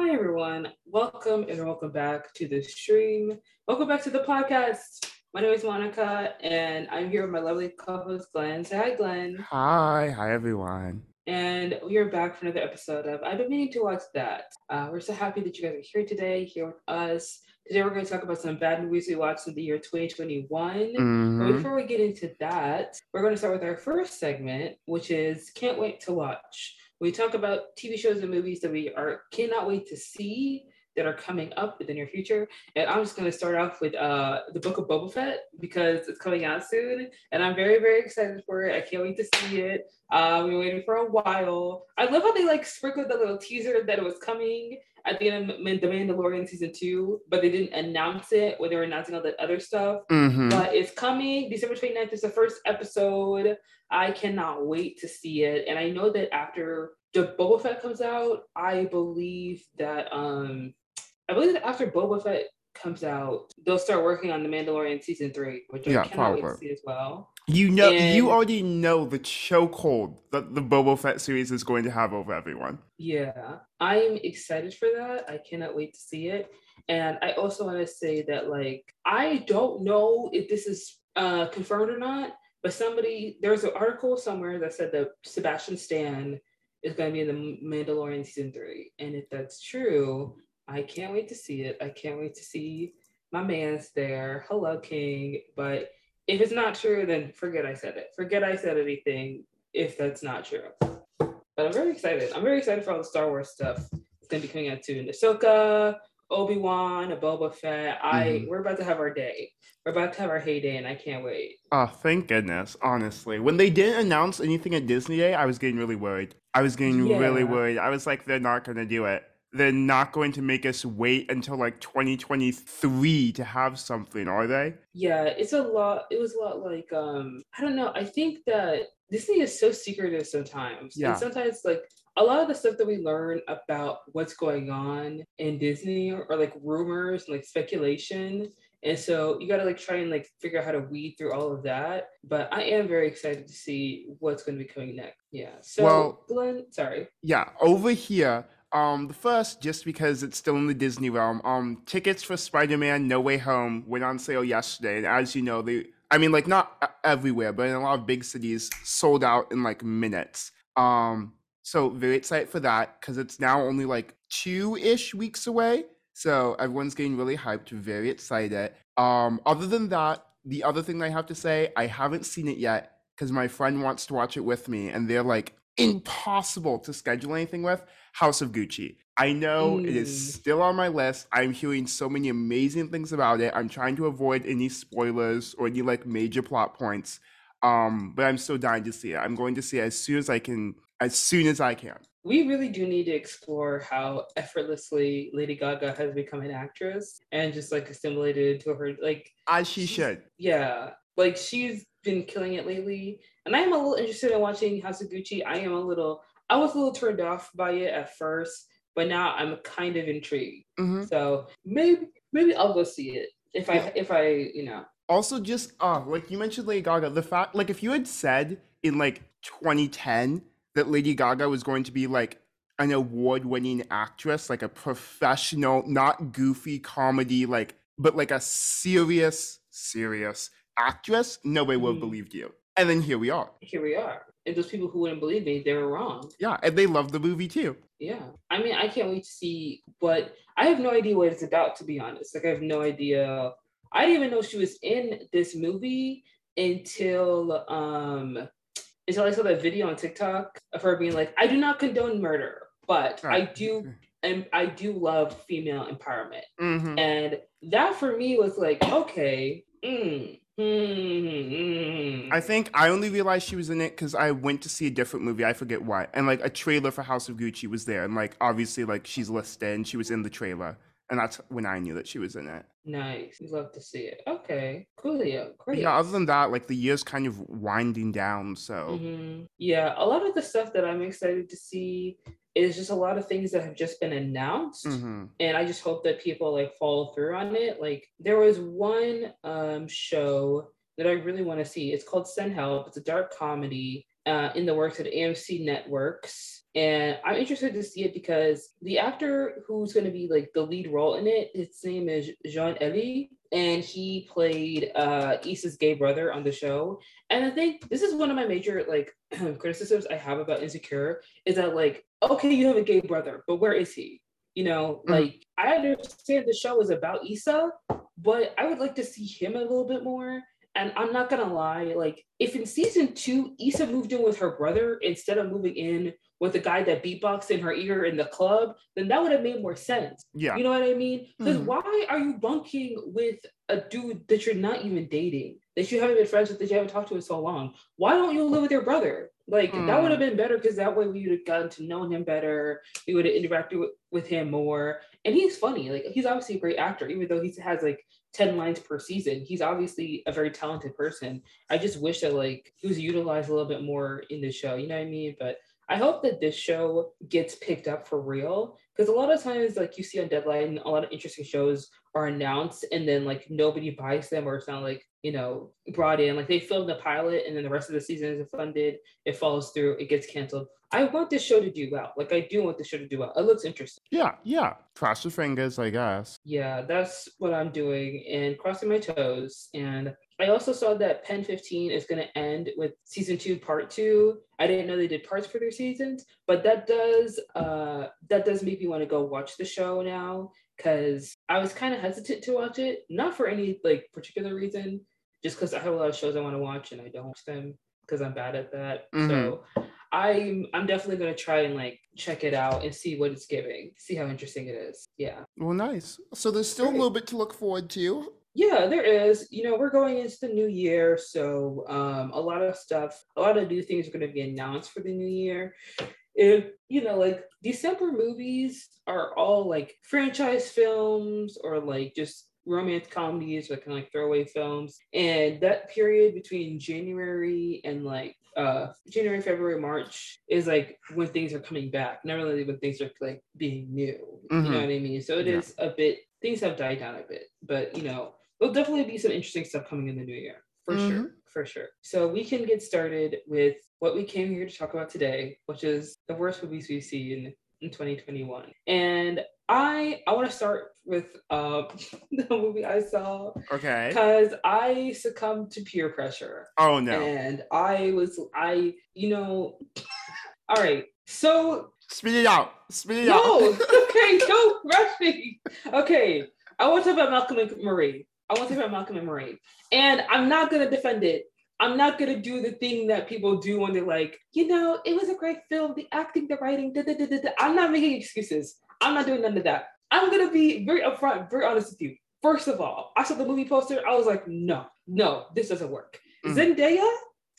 Hi, everyone. Welcome and welcome back to the stream. Welcome back to the podcast. My name is Monica, and I'm here with my lovely co-host Glenn. Say hi, Glenn. Hi, hi everyone. And we are back for another episode of I've been meaning to watch that. Uh, we're so happy that you guys are here today, here with us. Today we're going to talk about some bad movies we watched in the year 2021. Mhm. But before we get into that, we're going to start with our first segment, which is Can't Wait to Watch. We talk about TV shows and movies that we are cannot wait to see that are coming up in the near future. And I'm just going to start off with uh, the Book of Boba Fett because it's coming out soon, and I'm very very excited for it. I can't wait to see it. Uh, we've been waiting for a while. I love how they like sprinkled the little teaser that it was coming at the end of The Mandalorian season two, but they didn't announce it when they were announcing all that other stuff. Mhm. But it's coming. December 29th is the first episode. I cannot wait to see it. And I know that after the Boba Fett comes out, I believe that um I believe that after Boba Fett comes out, they'll start working on the Mandalorian season three, which Yeah, I cannot wait to probably. see as well. You know, And- you already know the chokehold that the Boba Fett series is going to have over everyone. Yeah, I'm excited for that. I cannot wait to see it. And I also want to say that, like, I don't know if this is uh, confirmed or not, but somebody, there's an article somewhere that said that Sebastian Stan is going to be in the Mandalorian season three. And if that's true, I can't wait to see it. I can't wait to see my man's there. Hello, King. But if it's not true, then forget I said it. Forget I said anything if that's not true. But I'm very excited. I'm very excited for all the Star Wars stuff. It's gonna be coming out soon. Ahsoka, Obi Wan, a Boba Fett. I Mhm. we're about to have our day. We're about to have our heyday, and I can't wait. Oh, thank goodness, honestly. When they didn't announce anything at Disney Day, I was getting really worried. I was getting really worried. I was like, they're not going to do it. They're not going to make us wait until like 2023 to have something, are they? Yeah, it's a lot. It was a lot like um I don't know. I think that Disney is so secretive sometimes. Yeah. And sometimes like a lot of the stuff that we learn about what's going on in Disney are, like rumors and like speculation. And so you gotta like try and like figure out how to weed through all of that. But I am very excited to see what's gonna be coming next. Yeah. So Well- Glenn, sorry. Yeah, over here, um, the first, just because it's still in the Disney realm, um, tickets for Spider-Man: No Way Home went on sale yesterday, and as you know, they, I mean, like not everywhere, but in a lot of big cities, sold out in like minutes. Um, so very excited for that because it's now only like two-ish weeks away, so everyone's getting really hyped, very excited. Um, other than that, the other thing I have to say, I haven't seen it yet because my friend wants to watch it with me, and they're like impossible to schedule anything with. House of Gucci. I know it is Mm. still on my list. I'm hearing so many amazing things about it. I'm trying to avoid any spoilers or any like major plot points. Um, but I'm so dying to see it. I'm going to see it as soon as I can, as soon as I can. we really do need to explore how effortlessly Lady Gaga has become an actress and just like assimilated into her like As she should. yeah, like she's been killing it lately. And I am a little interested in watching Gucci. I am a little I was a little turned off by it at first, but now I'm kind of intrigued. hmm So maybe maybe I'll go see it if I Yeah. if I, you know. Also, just uh, like you mentioned, Lady Gaga. The fact, like, if you had said in like 2010 that Lady Gaga was going to be like an award-winning actress, like a professional, not goofy comedy, like, but like a serious, serious actress, nobody would have Mhm. believed you. And then here we are. Here we are. And those people who wouldn't believe me, they were wrong. Yeah, and they love the movie too. Yeah. I mean, I can't wait to see what I have no idea what it's about, to be honest. Like, I have no idea. I didn't even know she was in this movie until um until I saw that video on TikTok of her being like, I do not condone murder, but I do and I do love female empowerment. hmm And that for me was like, okay, mm, mm, mm. I think I only realized she was in it because I went to see a different movie. I forget what. And like a trailer for House of Gucci was there. And like obviously like she's listed and she was in the trailer. And that's when I knew that she was in it. nice. Love to see it. Okay, coolio. Great. yeah, other than that, like the year's kind of winding down. So Mhm. Yeah, a lot of the stuff that I'm excited to see is just a lot of things that have just been announced. mhm. And I just hope that people like follow through on it. Like there was one um show that I really want to see. It's called Send Help. It's a dark comedy uh, in the works at AMC Networks. And I'm interested to see it because the actor who's going to be like the lead role in it, his name is Jean Elie, and he played uh Issa's gay brother on the show. And I think this is one of my major like criticisms I have about Insecure is that like, okay, you have a gay brother, but where is he? You know, mm. like I understand the show is about Issa, but I would like to see him a little bit more. And I'm not gonna lie, like if in season two, Issa moved in with her brother instead of moving in with the guy that beatboxed in her ear in the club, then that would have made more sense. Yeah. You know what I mean? Because mm-hmm. why are you bunking with a dude that you're not even dating, that you haven't been friends with, that you haven't talked to in so long? Why don't you live with your brother? Like mm. that would have been better because that way we would have gotten to know him better. We would have interacted with, with him more. And he's funny. Like he's obviously a great actor, even though he has like 10 lines per season. He's obviously a very talented person. I just wish that like he was utilized a little bit more in the show. You know what I mean? But I hope that this show gets picked up for real because a lot of times, like you see on Deadline, a lot of interesting shows are announced and then like nobody buys them or it's not like you know brought in. Like they filmed the pilot and then the rest of the season isn't funded. It falls through. It gets canceled. I want this show to do well. Like I do want this show to do well. It looks interesting. Yeah, yeah. Cross your fingers, I guess. Yeah, that's what I'm doing and crossing my toes. And I also saw that Pen 15 is going to end with season two, part two. I didn't know they did parts for their seasons, but that does uh, that does make me want to go watch the show now because I was kind of hesitant to watch it, not for any like particular reason, just because I have a lot of shows I want to watch and I don't watch them because I'm bad at that. Mm-hmm. So I'm I'm definitely gonna try and like check it out and see what it's giving, see how interesting it is. Yeah. Well, nice. So there's still Great. a little bit to look forward to. Yeah, there is. You know, we're going into the new year, so um, a lot of stuff, a lot of new things are going to be announced for the new year. If you know, like December movies are all like franchise films or like just romance comedies or kind of like throwaway films. And that period between January and like uh January, February, March is like when things are coming back, not really when things are like being new. Mm-hmm. You know mm-hmm. what I mean? So it yeah. is a bit things have died down a bit, but you know, there'll definitely be some interesting stuff coming in the new year for mm-hmm. sure for sure so we can get started with what we came here to talk about today which is the worst movies we've seen in 2021 and i i want to start with uh, the movie i saw okay because i succumbed to peer pressure oh no and i was i you know all right so speed it out. speed it no. out. okay, don't rush me. Okay, I want to talk about Malcolm and Marie. I want to talk about Malcolm and Marie. And I'm not going to defend it. I'm not going to do the thing that people do when they're like, you know, it was a great film, the acting, the writing, da, da, da, da. I'm not making excuses. I'm not doing none of that. I'm going to be very upfront, very honest with you. First of all, I saw the movie poster. I was like, no, no, this doesn't work. Mm. Zendaya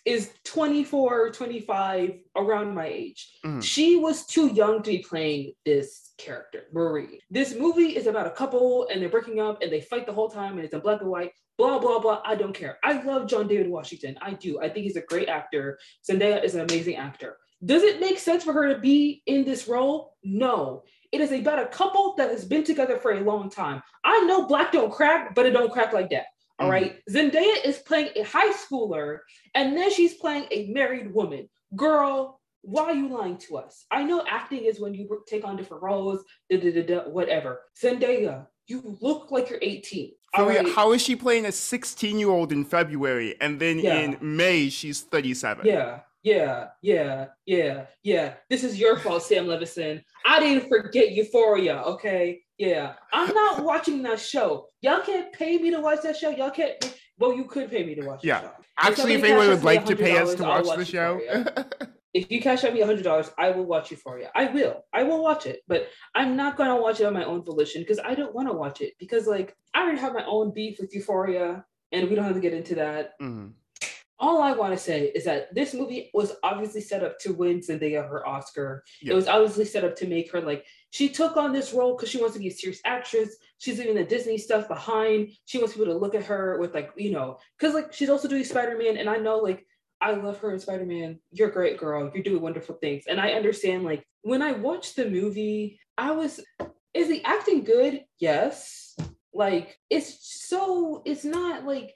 is 24, 25, around my age. Mm. She was too young to be playing this character, Marie. This movie is about a couple and they're breaking up and they fight the whole time and it's in black and white. Blah, blah, blah. I don't care. I love John David Washington. I do. I think he's a great actor. Zendaya is an amazing actor. Does it make sense for her to be in this role? No. It is about a couple that has been together for a long time. I know black don't crack, but it don't crack like that. All mm. right. Zendaya is playing a high schooler and then she's playing a married woman. Girl, why are you lying to us? I know acting is when you take on different roles, da, da, da, whatever. Zendaya, you look like you're 18. So right. how is she playing a 16 year old in February and then yeah. in May she's 37? Yeah, yeah, yeah, yeah, yeah. This is your fault, Sam Levinson. I didn't forget Euphoria, okay? Yeah, I'm not watching that show. Y'all can't pay me to watch that show. Y'all can't. Well, you could pay me to watch. Yeah, actually, if anyone would like to pay us to watch, watch the show, if you cash out me hundred dollars, I will watch Euphoria. I will. I will watch it, but I'm not gonna watch it on my own volition because I don't want to watch it because like I already have my own beef with Euphoria, and we don't have to get into that. Mm-hmm all I want to say is that this movie was obviously set up to win Zendaya her Oscar. It was obviously set up to make her like she took on this role because she wants to be a serious actress. She's leaving the Disney stuff behind. She wants people to look at her with like you know because like she's also doing Spider Man, and I know like I love her in Spider Man. You're a great girl. You're doing wonderful things, and I understand like when I watched the movie, I was is the acting good? Yes like it's so it's not like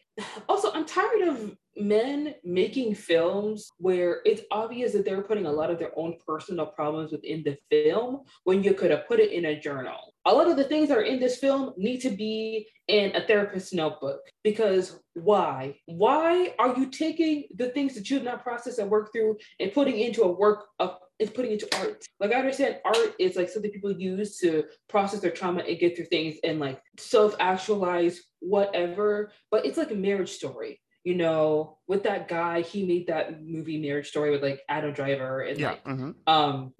also I'm tired of men making films where it's obvious that they're putting a lot of their own personal problems within the film when you could have put it in a journal. A lot of the things that are in this film need to be in a therapist's notebook because why? Why are you taking the things that you have not processed and worked through and putting into a work of is putting into art. Like I understand art is like something people use to process their trauma and get through things and like self-actualize whatever, but it's like a marriage story you know, with that guy, he made that movie Marriage Story with like Adam Driver and yeah. like mm-hmm. um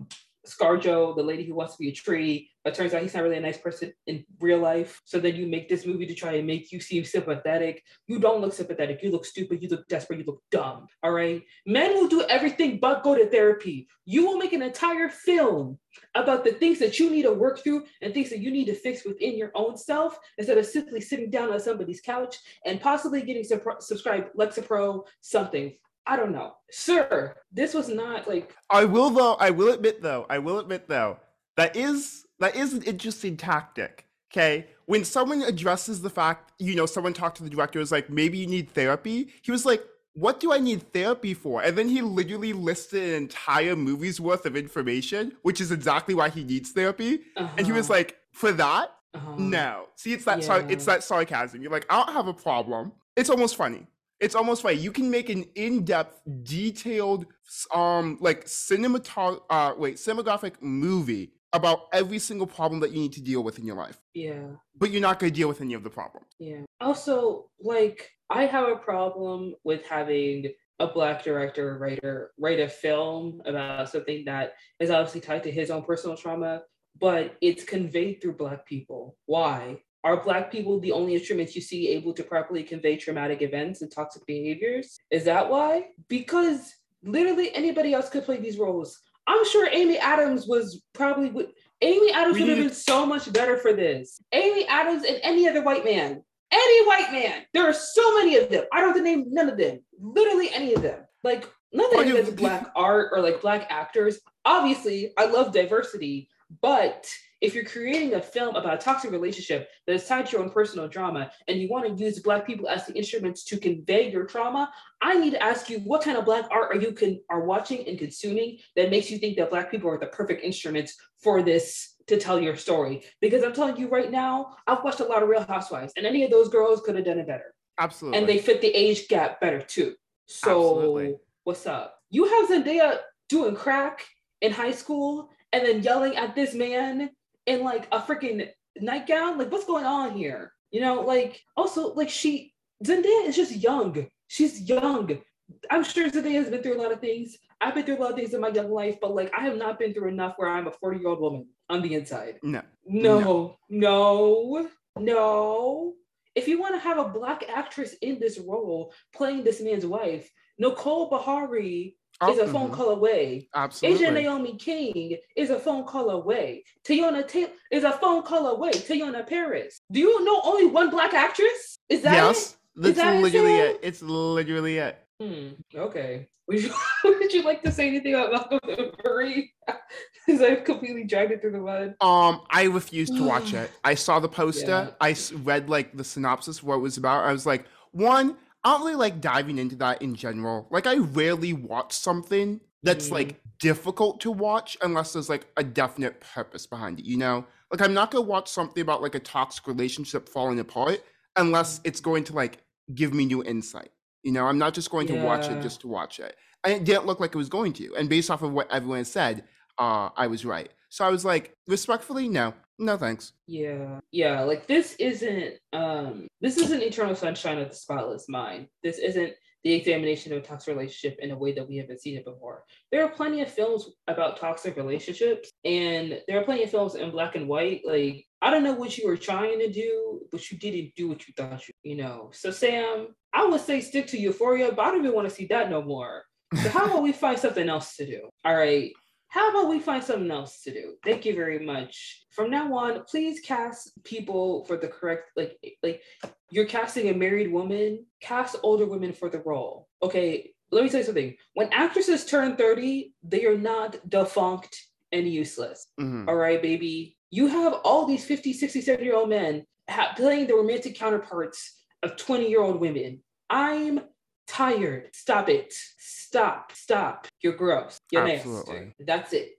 Scarjo, the lady who wants to be a tree, but turns out he's not really a nice person in real life. So then you make this movie to try and make you seem sympathetic. You don't look sympathetic. You look stupid. You look desperate. You look dumb. All right. Men will do everything but go to therapy. You will make an entire film about the things that you need to work through and things that you need to fix within your own self instead of simply sitting down on somebody's couch and possibly getting subscribed Lexapro something. I don't know. Sir, this was not like I will though, I will admit though, I will admit though, that is that is an interesting tactic. Okay. When someone addresses the fact, you know, someone talked to the director, was like, maybe you need therapy. He was like, what do I need therapy for? And then he literally listed an entire movie's worth of information, which is exactly why he needs therapy. Uh-huh. And he was uh-huh. like, for that? Uh-huh. No. See, it's that yeah. sar- it's that sarcasm. You're like, I don't have a problem. It's almost funny it's almost like you can make an in-depth, detailed, um, like cinematog uh, wait, cinematographic movie about every single problem that you need to deal with in your life. Yeah. But you're not going to deal with any of the problems. Yeah. Also, like, I have a problem with having a black director or writer write a film about something that is obviously tied to his own personal trauma, but it's conveyed through black people. Why? Are Black people the only instruments you see able to properly convey traumatic events and toxic behaviors? Is that why? Because literally anybody else could play these roles. I'm sure Amy Adams was probably would. Amy Adams would have been so much better for this. Amy Adams and any other white man. Any white man. There are so many of them. I don't have to name none of them. Literally any of them. Like nothing against black art or like black actors. Obviously, I love diversity, but if you're creating a film about a toxic relationship that is tied to your own personal drama and you want to use black people as the instruments to convey your trauma i need to ask you what kind of black art are you con- are watching and consuming that makes you think that black people are the perfect instruments for this to tell your story? Because i'm telling you right now i've watched a lot of real housewives and any of those girls could have done it better. Absolutely. And they fit the age gap better too. So absolutely. what's up? You have zendaya doing crack in high school and then yelling at this man in like a freaking nightgown. Like, what's going on here? You know, like also like she Zendaya is just young. She's young. I'm sure Zendaya has been through a lot of things. I've been through a lot of things in my young life, but like I have not been through enough where I'm a 40 year old woman on the inside. No. No. No. No. If you want to have a black actress in this role playing this man's wife, Nicole Is a phone mm-hmm. call away. Absolutely. Aja Naomi King is a phone call away. Teyana Taylor is a phone call away. Teyonah Parris. Do you know only one black actress? Is that yes? It? That's that literally it? It's literally it. Hmm. Okay. Would you, would you like to say anything about Malcolm Marie? Because I've completely dragged it through the mud. Um, I refused to watch it. I saw the poster. Yeah. I read like the synopsis, what it was about. I was like, one, I don't really like diving into that in general. Like I rarely watch something that's mm. like difficult to watch unless there's like a definite purpose behind it, you know? Like I'm not gonna watch something about like a toxic relationship falling apart unless it's going to like give me new insight. You know, I'm not just going to watch it just to watch it. And it didn't look like it was going to. And based off of what everyone said, uh, I was right. So I was like, respectfully, no, no thanks. Yeah. Yeah. Like this isn't um this isn't Eternal Sunshine of the Spotless Mind. This isn't the examination of a toxic relationship in a way that we haven't seen it before. There are plenty of films about toxic relationships, and there are plenty of films in black and white. Like, I don't know what you were trying to do, but you didn't do what you thought you, you know. So, Sam, I would say stick to Euphoria, but I don't even want to see that no more. So, how about we find something else to do? All right how about we find something else to do? Thank you very much. From now on, please cast people for the correct like like you're casting a married woman, cast older women for the role. Okay, let me tell you something. When actresses turn 30, they are not defunct and useless. Mm-hmm. All right, baby. You have all these 50, 60, 70 year old men ha- playing the romantic counterparts of 20 year old women. I'm tired. Stop it. Stop. Stop. You're gross. You're Absolutely. nasty. That's it.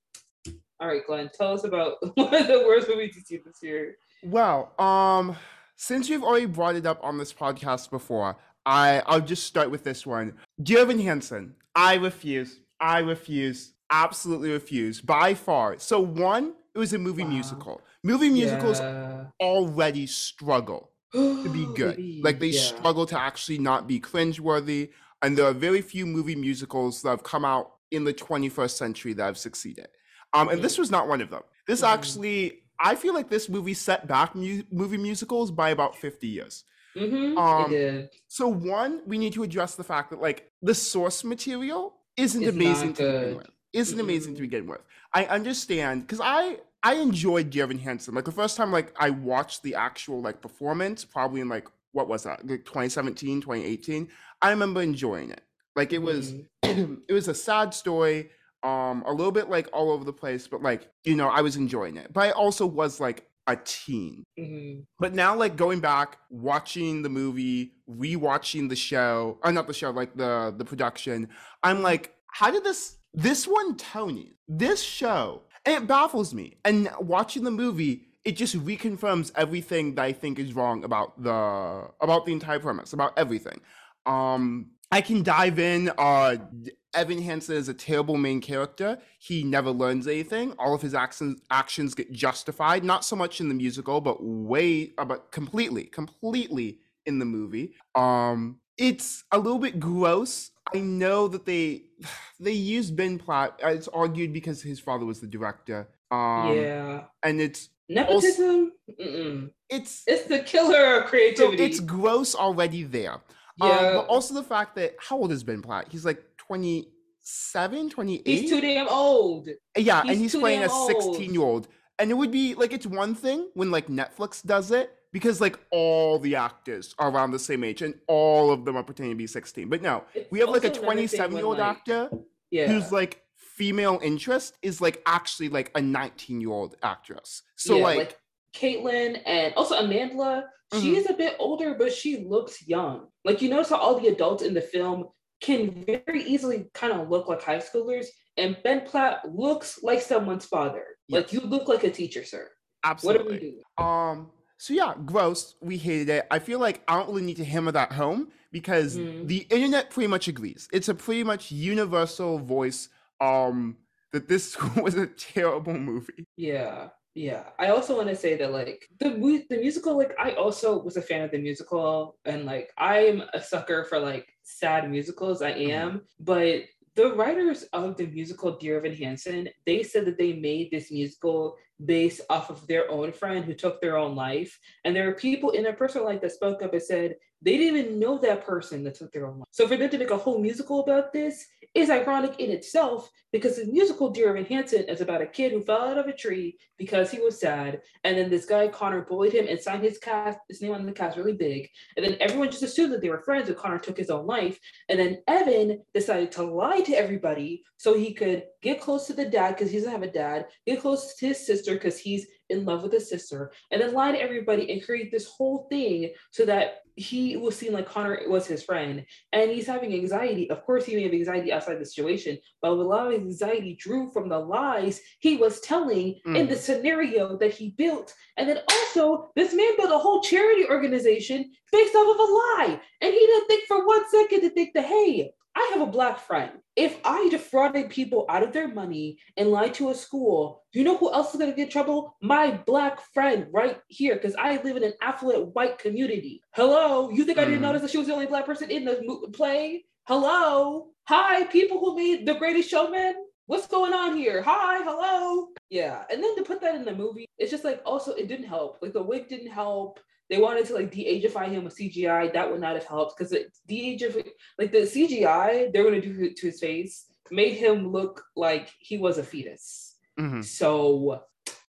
All right, Glenn, tell us about one of the worst movies you see this year. Well, um, since you've already brought it up on this podcast before, I I'll just start with this one. Dear Evan Hansen, I refuse. I refuse. Absolutely refuse. By far. So one, it was a movie wow. musical. Movie musicals yeah. already struggle to be good. like they yeah. struggle to actually not be cringeworthy. And there are very few movie musicals that have come out in the 21st century that have succeeded. Um, and this was not one of them. This mm-hmm. actually, I feel like this movie set back mu- movie musicals by about 50 years. Mm-hmm. Um, so one, we need to address the fact that like the source material isn't it's amazing to begin with. Isn't mm-hmm. amazing to begin with. I understand because I I enjoyed Evan Hansen. Like the first time like I watched the actual like performance, probably in like what was that? Like 2017, 2018. I remember enjoying it. Like it was mm-hmm. it was a sad story um a little bit like all over the place but like you know i was enjoying it but i also was like a teen mm-hmm. but now like going back watching the movie rewatching the show or not the show like the the production i'm like how did this this won tony this show and it baffles me and watching the movie it just reconfirms everything that i think is wrong about the about the entire premise about everything um I can dive in. Uh, Evan Hansen is a terrible main character. He never learns anything. All of his actions actions get justified, not so much in the musical, but way, uh, but completely, completely in the movie. Um, it's a little bit gross. I know that they they used Ben Platt. Uh, it's argued because his father was the director. Um, yeah, and it's nepotism. Also, it's it's the killer of creativity. It's gross already there. Um, yeah. Um, but also the fact that how old is Ben Platt? He's like 27, 28. He's too damn old. Yeah, he's and he's playing a 16 year old. And it would be like it's one thing when like Netflix does it because like all the actors are around the same age and all of them are pretending to be 16. But no, it's we have like a 27 year old like, actor yeah. who's like female interest is like actually like a 19 year old actress. So yeah, like, like Caitlin and also Amanda Mm-hmm. She is a bit older, but she looks young. Like you notice how all the adults in the film can very easily kind of look like high schoolers, and Ben Platt looks like someone's father. Yes. Like you look like a teacher, sir. Absolutely. What are we doing? Um. So yeah, gross. We hated it. I feel like I don't really need to hammer that home because mm-hmm. the internet pretty much agrees. It's a pretty much universal voice. Um, that this was a terrible movie. Yeah. Yeah, I also want to say that like the the musical, like I also was a fan of the musical, and like I'm a sucker for like sad musicals. I mm-hmm. am, mm-hmm. but the writers of the musical Dear Evan Hansen, they said that they made this musical based off of their own friend who took their own life. And there are people in a personal life that spoke up and said they didn't even know that person that took their own life. So for them to make a whole musical about this is ironic in itself because the musical Dear Evan Hansen is about a kid who fell out of a tree because he was sad. And then this guy, Connor, bullied him and signed his cast, his name on the cast really big. And then everyone just assumed that they were friends and Connor took his own life. And then Evan decided to lie to everybody so he could get close to the dad because he doesn't have a dad, get close to his sister because he's in love with his sister, and then lie to everybody and create this whole thing so that he will seem like Connor was his friend. And he's having anxiety. Of course, he may have anxiety outside the situation, but a lot of anxiety drew from the lies he was telling mm. in the scenario that he built. And then also, this man built a whole charity organization based off of a lie. And he didn't think for one second to think that, hey, I have a black friend. If I defrauded people out of their money and lied to a school, do you know who else is going to get in trouble? My black friend right here, because I live in an affluent white community. Hello, you think mm. I didn't mm. notice that she was the only black person in the play? Hello, hi, people who made The Greatest Showman. What's going on here? Hi, hello. Yeah, and then to put that in the movie, it's just like also it didn't help. Like the wig didn't help they wanted to like de-ageify him with CGI. That would not have helped because the de-ageify, like the CGI they're gonna do to his face made him look like he was a fetus. Mm-hmm. So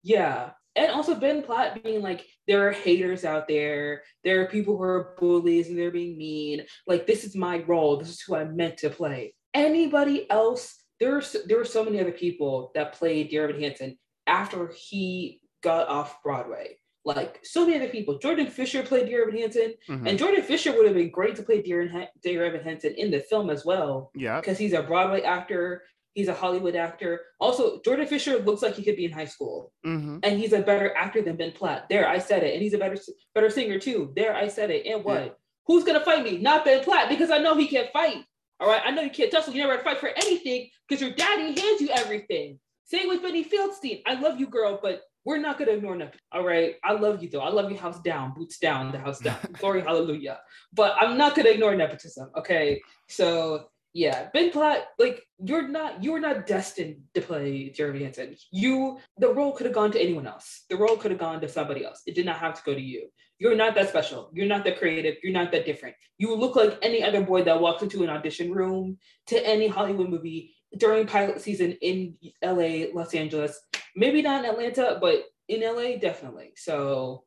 yeah. And also Ben Platt being like, there are haters out there. There are people who are bullies and they're being mean. Like, this is my role. This is who I'm meant to play. Anybody else, there's there were so many other people that played Dear Evan Hansen after he got off Broadway like so many other people. Jordan Fisher played Dear Evan Hansen, Mhm. and Jordan Fisher would have been great to play Dear, Dear Evan Hansen in the film as well Yeah. because he's a Broadway actor, he's a Hollywood actor. Also, Jordan Fisher looks like he could be in high school, hmm and he's a better actor than Ben Platt. There, I said it, and he's a better better singer too. There, I said it. And what? Yeah. Who's gonna fight me? Not Ben Platt because I know he can't fight. All right, I know you can't tussle. You never had to fight for anything because your daddy hands you everything. Same with Beanie Feldstein. I love you, girl, but we're not gonna ignore nothing. All right, I love you though. I love you, house down, boots down, the house down. Glory, hallelujah. But I'm not gonna ignore nepotism. Okay, so yeah, Ben Platt, like you're not you're not destined to play Jeremy Hansen. You the role could have gone to anyone else. The role could have gone to somebody else. It did not have to go to you. You're not that special. You're not that creative. You're not that different. You look like any other boy that walks into an audition room to any Hollywood movie during pilot season in LA, Los Angeles. Maybe not in Atlanta, but in LA, definitely. So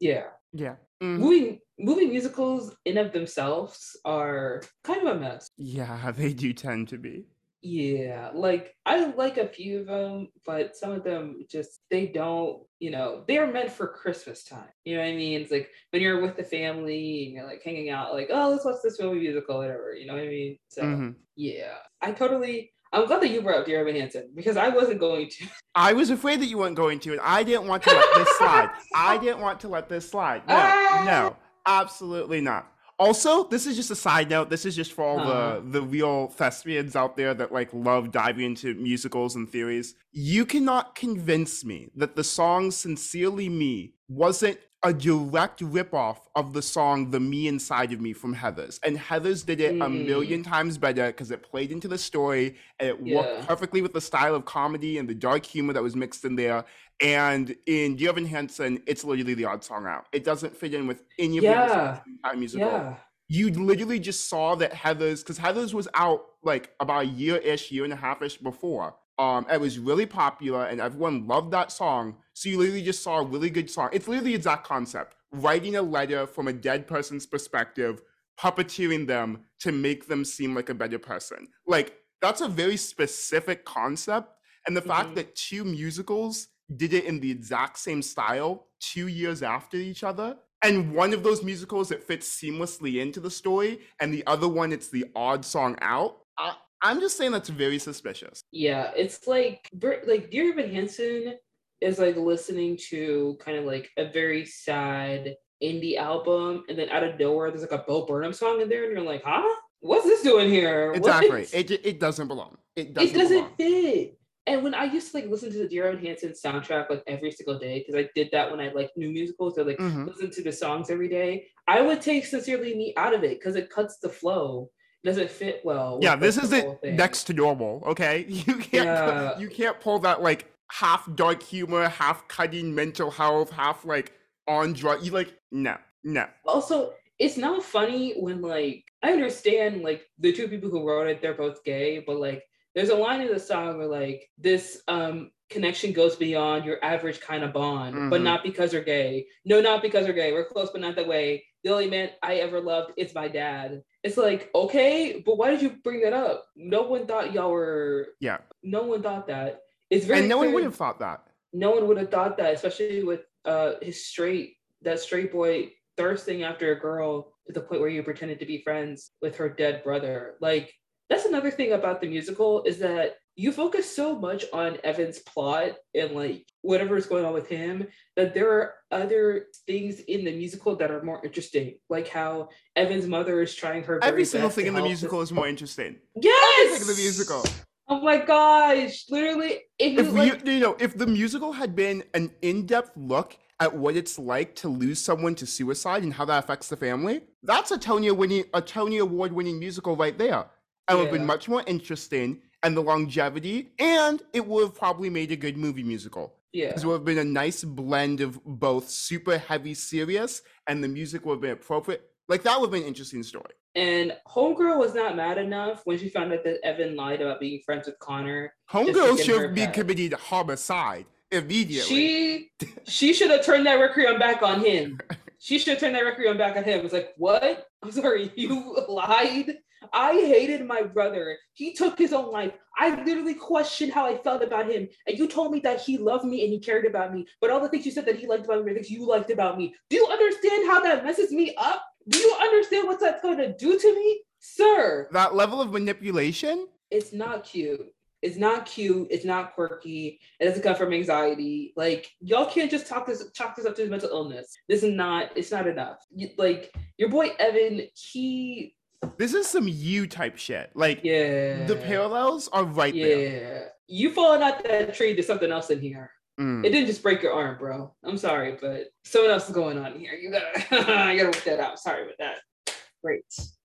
yeah. Yeah. Mhm. Movie movie musicals in of themselves are kind of a mess. Yeah, they do tend to be. Yeah, like I like a few of them, but some of them just they don't, you know, they're meant for Christmas time. You know what I mean? It's like when you're with the family and you're like hanging out, like, oh, let's watch this movie musical, whatever. You know what I mean? So Mhm. yeah, I totally. I'm glad that you brought up Dear Evan Hansen because I wasn't going to. I was afraid that you weren't going to, and I didn't want to let this slide. I didn't want to let this slide. No, Ah! no, absolutely not. Also, this is just a side note. This is just for all Uh-huh. the the real thespians out there that like love diving into musicals and theories. You cannot convince me that the song "Sincerely Me" wasn't a direct ripoff of the song "The Me Inside of Me" from Heathers, and Heathers did it a Mm. million times better because it played into the story and it Yeah. worked perfectly with the style of comedy and the dark humor that was mixed in there. And in Dear Evan Hansen, it's literally the odd song out. It doesn't fit in with any of the other songs Yeah, the musical. yeah, You literally just saw that Heathers, because Heathers was out like about a year ish, year and a half ish before. Um, it was really popular and everyone loved that song. So you literally just saw a really good song. It's literally the exact concept writing a letter from a dead person's perspective, puppeteering them to make them seem like a better person. Like, that's a very specific concept. And the fact Mhm. that two musicals did it in the exact same style two years after each other. And one of those musicals it fits seamlessly into the story, and the other one it's the odd song out. I, I'm just saying that's very suspicious. yeah. It's like like Dear Evan Hansen is like listening to kind of like a very sad indie album, and then out of nowhere there's like a Bo Burnham song in there, and you're like, huh? What's this doing here? What? Exactly. It, it doesn't belong. It doesn't, it doesn't belong. fit. And when I used to like listen to the Dear Evan Hansen soundtrack like every single day, because I did that when I like new musicals, or like Mhm. listen to the songs every day, I would take Sincerely Me out of it because it cuts the flow. It doesn't fit well. Yeah, this is whole it next to normal, okay? You can't Yeah. you can't pull that like half dark humor, half cutting mental health, half like on drug. You like no, no. also it's not funny when like I understand like the two people who wrote it, they're both gay, but like there's a line in the song where like this um connection goes beyond your average kind of bond, but Mhm. not because they're gay. No, not because they're gay. We're close, but not that way. The only man I ever loved is my dad. It's like, okay, but why did you bring that up? No one thought y'all were Yeah. no one thought that. It's very And no one would have thought that. no one would have thought that, especially with uh his straight that straight boy thirsting after a girl to the point where you pretended to be friends with her dead brother. Like that's another thing about the musical is that you focus so much on Evan's plot and like whatever's going on with him that there are other things in the musical that are more interesting, like how Evan's mother is trying her very Every single thing in the musical is more interesting. Yes, Everything in the musical. Oh my gosh! Literally, if you like, you, you know, if the musical had been an in-depth look at what it's like to lose someone to suicide and how that affects the family, that's a Tony winning a Tony Award winning musical right there. And would have been much more interesting and the longevity, and it would have probably made a good movie musical. yeah, Because it would have been a nice blend of both super heavy serious and the music would have been appropriate. Like that would have been an interesting story. And Homegirl was not mad enough when she found out that Evan lied about being friends with Connor. Homegirl should her have been back. committed homicide immediately. She she should have turned that requiem back on him. She should have turned that requiem back on him. It's like, what? I'm sorry, you lied I hated my brother. He took his own life. I literally questioned how I felt about him. And you told me that he loved me and he cared about me. But all the things you said that he liked about me, the things you liked about me. Do you understand how that messes me up? Do you understand what that's going to do to me? Sir. That level of manipulation? It's not cute. It's not cute. It's not quirky. It doesn't come from anxiety. Like y'all can't just talk this chalk this up to his mental illness. This is not. It's not enough. Like your boy Evan, he. This is some you type shit. Like yeah, the parallels are right yeah. there. You falling out that tree there's something else in here. Mm. It didn't just break your arm, bro. I'm sorry, but something else is going on here. You gotta, you gotta work that out. Sorry about that. Great.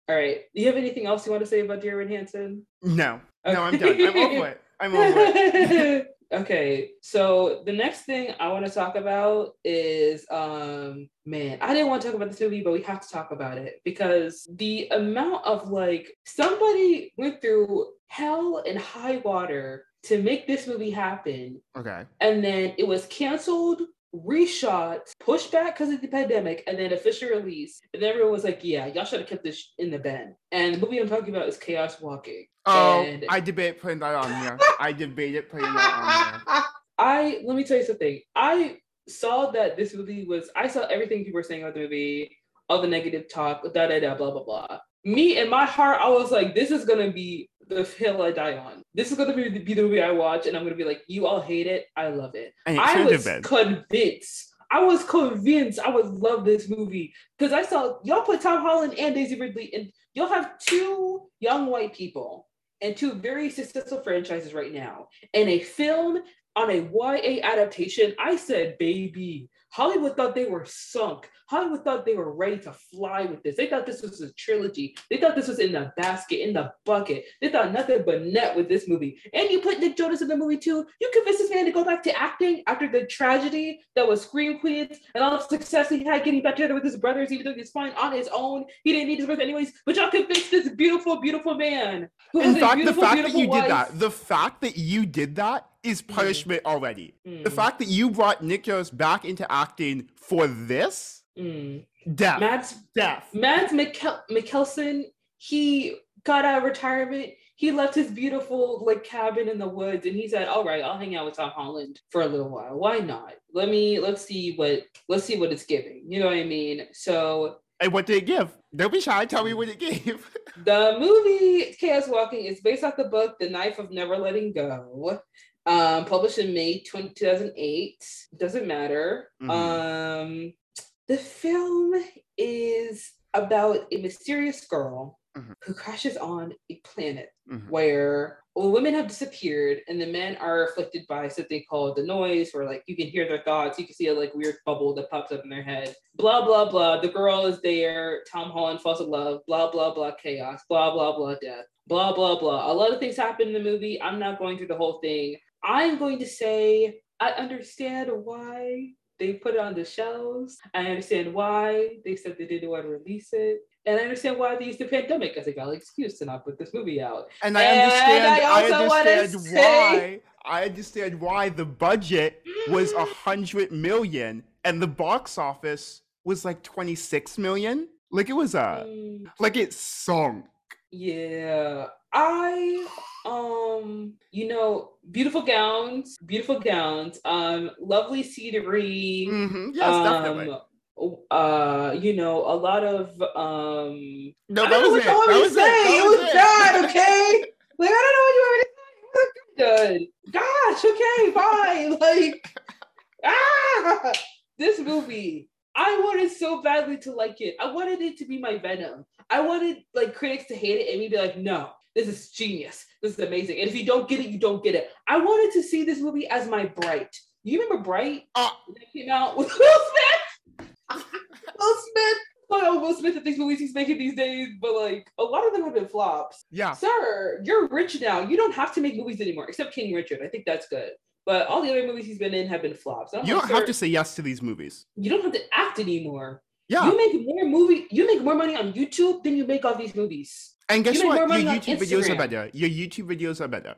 All right. Do you have anything else you want to say about Dear Evan Hansen? No. No, I'm done. I'm over it. I'm over it. okay, so the next thing I want to talk about is um man, I didn't want to talk about this movie, but we have to talk about it because the amount of like somebody went through hell and high water to make this movie happen. Okay. And then it was canceled reshot, pushed back because of the pandemic, and then officially released. And everyone was like, yeah, y'all should have kept this in the bin. And the movie I'm talking about is Chaos Walking. Oh, and I debate putting that on here. I debated putting that on here. I let me tell you something. I saw that this movie was. I saw everything people were saying about the movie, all the negative talk, da da da, blah blah blah. Me in my heart, I was like, this is gonna be the hill I die on. This is gonna be, be the movie I watch, and I'm gonna be like, you all hate it, I love it. And it I was been. convinced. I was convinced I would love this movie because I saw y'all put Tom Holland and Daisy Ridley, and y'all have two young white people and two very successful franchises right now, and a film on a YA adaptation. I said, baby, Hollywood thought they were sunk. Hollywood thought they were ready to fly with this. They thought this was a trilogy. They thought this was in the basket, in the bucket. They thought nothing but net with this movie. And you put Nick Jonas in the movie too. You convinced this man to go back to acting after the tragedy that was Scream Queens and all the success he had getting back together with his brothers, even though he's fine on his own. He didn't need his brothers anyways. But y'all convinced this beautiful, beautiful man. Who In fact, the beautiful, fact that you wife. did that, the fact that you did that is punishment already. The Mm. fact that you brought Nick back into acting for this, Mm. death, Mads death. Mads Mikkel- Mikkelsen, he got out of retirement. He left his beautiful like cabin in the woods, and he said, "All right, I'll hang out with Tom Holland for a little while. Why not? Let me let's see what let's see what it's giving. You know what I mean? So And what did it give? Don't be shy. Tell me what it gave. the movie Chaos Walking is based off the book The Knife of Never Letting Go, um, published in May 20, 2008. Doesn't matter. Mhm. Um, the film is about a mysterious girl Mhm. who crashes on a planet Mhm. where all women have disappeared and the men are afflicted by something called the noise, where like you can hear their thoughts, you can see a like weird bubble that pops up in their head. Blah blah blah. The girl is there. Tom Holland falls in love. Blah blah blah. Chaos. Blah blah blah. Death. Blah blah blah. A lot of things happen in the movie. I'm not going through the whole thing. I'm going to say I understand why they put it on the shelves. I understand why they said they didn't want to release it. And I understand why they used the pandemic as a valid excuse to not put this movie out. And I And understand. I I, also wanna understand say- why. I understand why the budget was a hundred million and the box office was like twenty six million. Like it was a Mm, like it sunk. Yeah. I um you know beautiful gowns beautiful gowns um lovely scenery hmm Yes, definitely. um, uh you know a lot of um No, I that don't was know it. what That was it. say. That It was was it. bad, okay? Like I don't know what you want me to say. It good. Gosh, okay, fine. Like ah, this movie. I wanted so badly to like it. I wanted it to be my Venom. I wanted like critics to hate it and me be like, no, this is genius. This is amazing. And if you don't get it, you don't get it. I wanted to see this movie as my Bright. You remember Bright? Uh, it came out with Will Smith. Will Smith. Oh, Will Smith and things movies he's making these days, but like a lot of them have been flops. yeah. Sir, you're rich now. You don't have to make movies anymore, except King Richard. I think that's good. But all the other movies he's been in have been flops. I'm You like, don't have to say yes to these movies. You don't have to act anymore. Yeah. You make more movie. You make more money on YouTube than you make off these movies. And guess more what? Your YouTube videos are better. Your YouTube videos are better.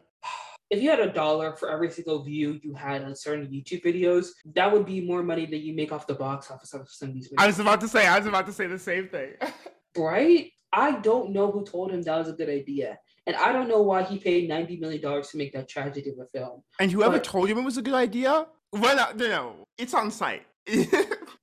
If you had a dollar for every single view you had on certain YouTube videos, that would be more money than you make off the box office of some of these movies. I was about to say. I was about to say the same thing. right? I don't know who told him that was a good idea. And I don't know why he paid $90 million to make that tragedy of a film. And whoever But- told him it was a good idea, well, no, no, no, it's on site.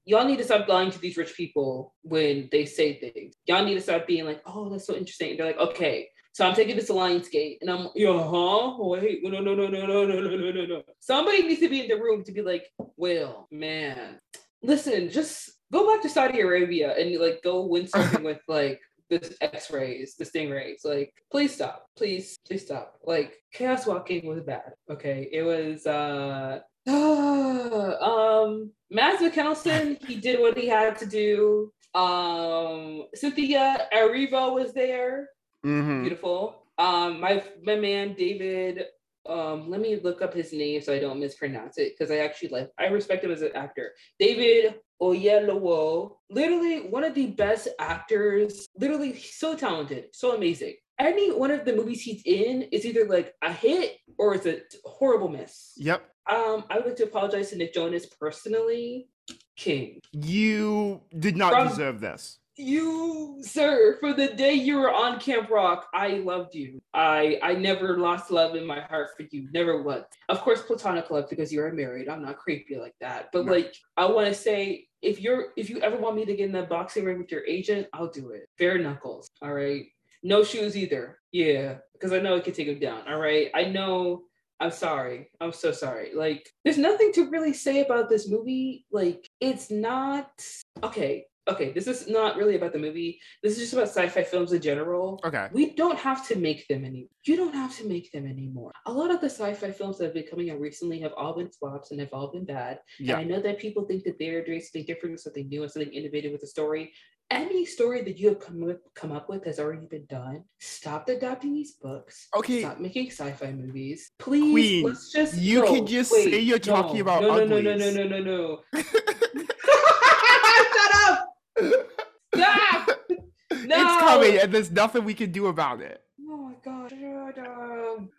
Y'all need to stop lying to these rich people when they say things. Y'all need to stop being like, oh, that's so interesting. And they're like, okay, so I'm taking this to Lionsgate. And I'm, yo, huh? Wait, no, no, no, no, no, no, no, no, no, no. Somebody needs to be in the room to be like, well, man, listen, just go back to Saudi Arabia and like go windsurfing with like the X-rays, the stingrays. Like, please stop. Please, please stop. Like, chaos walking was bad. Okay. It was uh um Mads Mikkelsen, he did what he had to do. Um Cynthia Erivo was there. Mhm. Beautiful. Um my my man David um let me look up his name so I don't mispronounce it because I actually like I respect him as an actor. David Oyelowo, literally one of the best actors, literally so talented, so amazing. Any one of the movies he's in is either like a hit or it's a horrible miss. Yep. Um, I would like to apologize to Nick Jonas personally. King, You did not From- deserve this. you, sir, for the day you were on Camp Rock, I loved you. I I never lost love in my heart for you, never once. Of course, platonic love because you're married. I'm not creepy like that. But No. like, I want to say, if you're if you ever want me to get in that boxing ring with your agent, I'll do it. Bare knuckles. All right. No shoes either. Yeah, because I know it can take him down. All right. I know. I'm sorry. I'm so sorry. Like, there's nothing to really say about this movie. Like, it's not okay. Okay, this is not really about the movie. This is just about sci-fi films in general. Okay. We don't have to make them anymore. You don't have to make them anymore. A lot of the sci-fi films that have been coming out recently have all been flops and have all been bad. And Yeah. I know that people think that they're doing something different, something new, and something innovative with the story. Any story that you have come up, come up with has already been done. Stop adapting these books. Okay. Stop making sci-fi movies. Please, Queen, let's just you no, can just wait, say you're talking about no, no, no, no, no, no, no, no. Shut up! Stop! No. It's coming, and there's nothing we can do about it. Oh my god.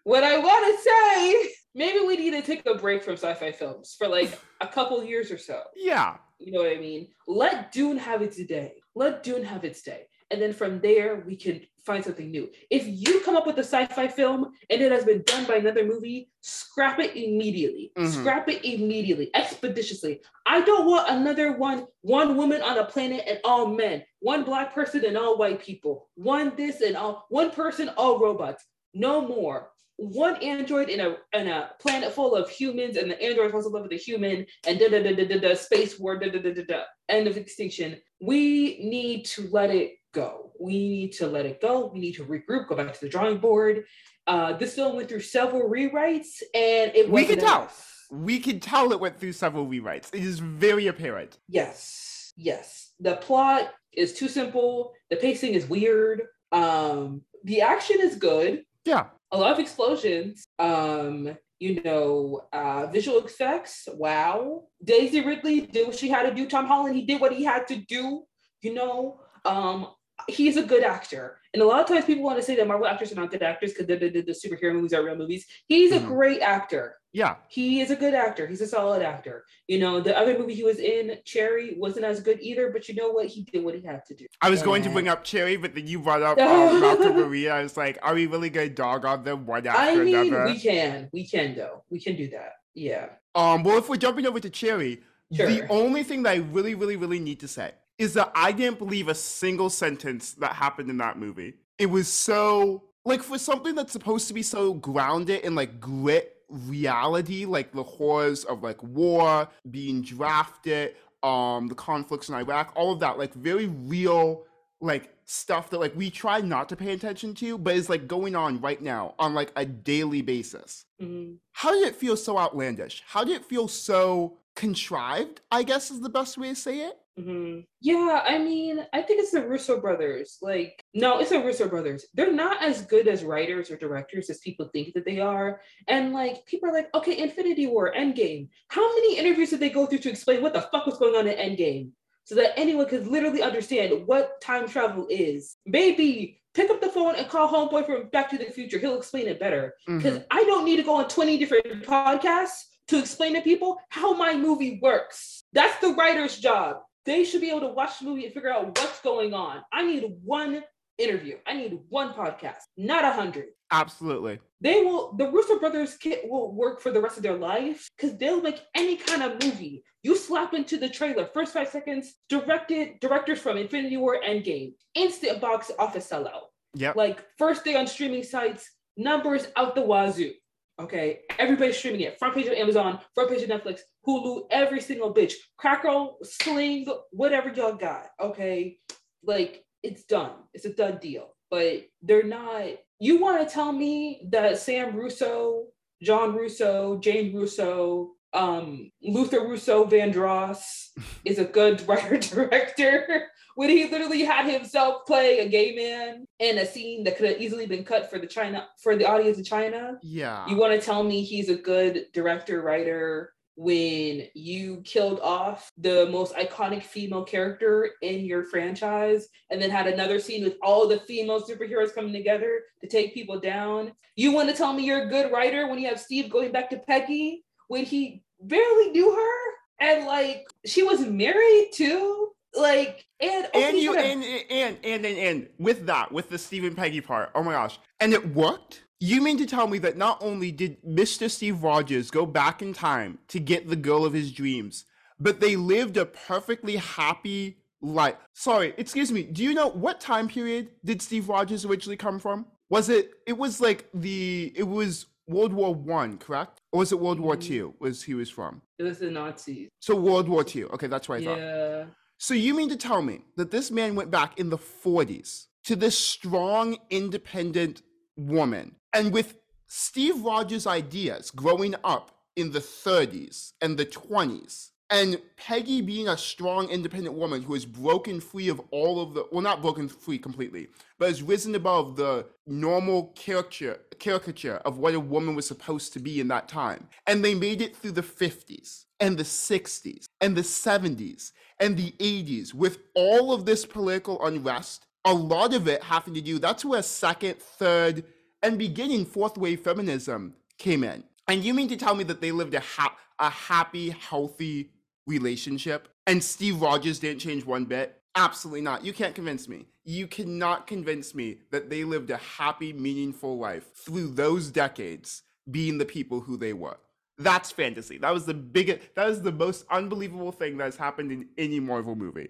What I want to say, maybe we need to take a break from sci-fi films for like a couple years or so. Yeah. You know what I mean? Let Dune have its day. Let Dune have its day. And then from there, we can find something new. If you come up with a sci-fi film and it has been done by another movie, scrap it immediately. Mhm. Scrap it immediately, expeditiously. I don't want another one, one woman on a planet and all men, one black person and all white people, one this and all, one person, all robots. No more. One android in a in a planet full of humans, and the android falls in love with the human, and da da da da da da space war, da da da da da. End of extinction. We need to let it go. We need to let it go. We need to regroup, go back to the drawing board. Uh, this film went through several rewrites, and it We can tell. We can tell it went through several rewrites. It is very apparent. Yes, yes. The plot is too simple. The pacing is weird. Um, the action is good. Yeah. A lot of explosions. Um, you know, uh, visual effects. Wow. Daisy Ridley did what she had to do. Tom Holland, he did what he had to do. You know, um, he's a good actor. And a lot of times people want to say that Marvel actors are not good actors because the, the, the superhero movies are real movies. He's a Mhm. great actor Yeah. he is a good actor. He's a solid actor. You know, the other movie he was in, Cherry, wasn't as good either, but you know what? He did what he had to do. I was going to bring up Cherry, but then you brought up um, Malcolm Maria. I was like, are we really going to dog on them one after I mean, another? we can. We can, though. We can do that. Yeah. Um, well, if we're jumping over to Cherry, the only thing that I really, really, really need to say is that I didn't believe a single sentence that happened in that movie. It was so like for something that's supposed to be so grounded and, like grit reality, like the horrors of like war, being drafted, um, the conflicts in Iraq, all of that, like very real like stuff that like we try not to pay attention to, but is like going on right now on like a daily basis Mhm. how did it feel so outlandish? How did it feel so contrived? I guess is the best way to say it. Mhm. Yeah, I mean, I think it's the Russo brothers. Like, no, it's the Russo brothers. They're not as good as writers or directors as people think that they are. And like, people are like, okay, Infinity War, Endgame. How many interviews did they go through to explain what the fuck was going on in Endgame? So that anyone could literally understand what time travel is. Maybe pick up the phone and call homeboy from Back to the Future. He'll explain it better. Because Mhm. I don't need to go on 20 different podcasts to explain to people how my movie works. That's the writer's job. They should be able to watch the movie and figure out what's going on. I need one interview. I need one podcast, not a hundred. Absolutely. They will. The Russo brothers kit will work for the rest of their life because they'll make any kind of movie. You slap into the trailer, first five seconds, directed directors from Infinity War, Endgame, instant box office sellout. Yeah. Like first day on streaming sites, numbers out the wazoo. Okay, everybody's streaming it. Front page of Amazon, front page of Netflix, Hulu, every single bitch. Crackle, Sling, whatever y'all got. Okay, like it's done. It's a done deal. But they're not. You want to tell me that Sam Russo, John Russo, Jane Russo, um, Luther Russo Vandross is a good writer director when he literally had himself play a gay man in a scene that could have easily been cut for the China for the audience in China. Yeah. You want to tell me he's a good director writer when you killed off the most iconic female character in your franchise and then had another scene with all the female superheroes coming together to take people down. You want to tell me you're a good writer when you have Steve going back to Peggy when he barely knew her and like she was married too? Like and and you and, and and and and with that, with the Stephen Peggy part, oh my gosh. And it worked? You mean to tell me that not only did Mr. Steve Rogers go back in time to get the girl of his dreams, but they lived a perfectly happy life. Sorry, excuse me. Do you know what time period did Steve Rogers originally come from? Was it? It was like the. It was World War One, correct? Or was it World War Mhm. Two? Was he was from? it was the Nazis. So World War Two. Okay, that's what I thought. Yeah. So you mean to tell me that this man went back in the 40s to this strong, independent woman, and with Steve Rogers' ideas growing up in the 30s and the 20s, and Peggy being a strong, independent woman who has broken free of all of the well, not broken free completely, but has risen above the normal caricature caricature of what a woman was supposed to be in that time. And they made it through the 50s and the 60s and the 70s and the 80s with all of this political unrest. A lot of it having to do, that's where second, third, and beginning fourth wave feminism came in. And you mean to tell me that they lived a, ha- a happy, healthy relationship and Steve Rogers didn't change one bit? Absolutely not. You can't convince me. You cannot convince me that they lived a happy, meaningful life through those decades being the people who they were. That's fantasy. That was the biggest, that was the most unbelievable thing that has happened in any Marvel movie.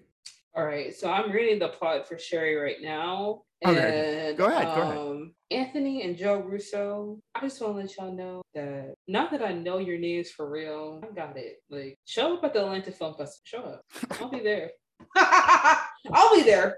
All right, so I'm reading the plot for Cherry right now. Okay, And, go ahead, go ahead. um, Anthony and Joe Russo, I just want to let y'all know that not that I know your names for real, I got it. Like, show up at the Atlanta Film Festival. Show up. I'll be there. I'll be there.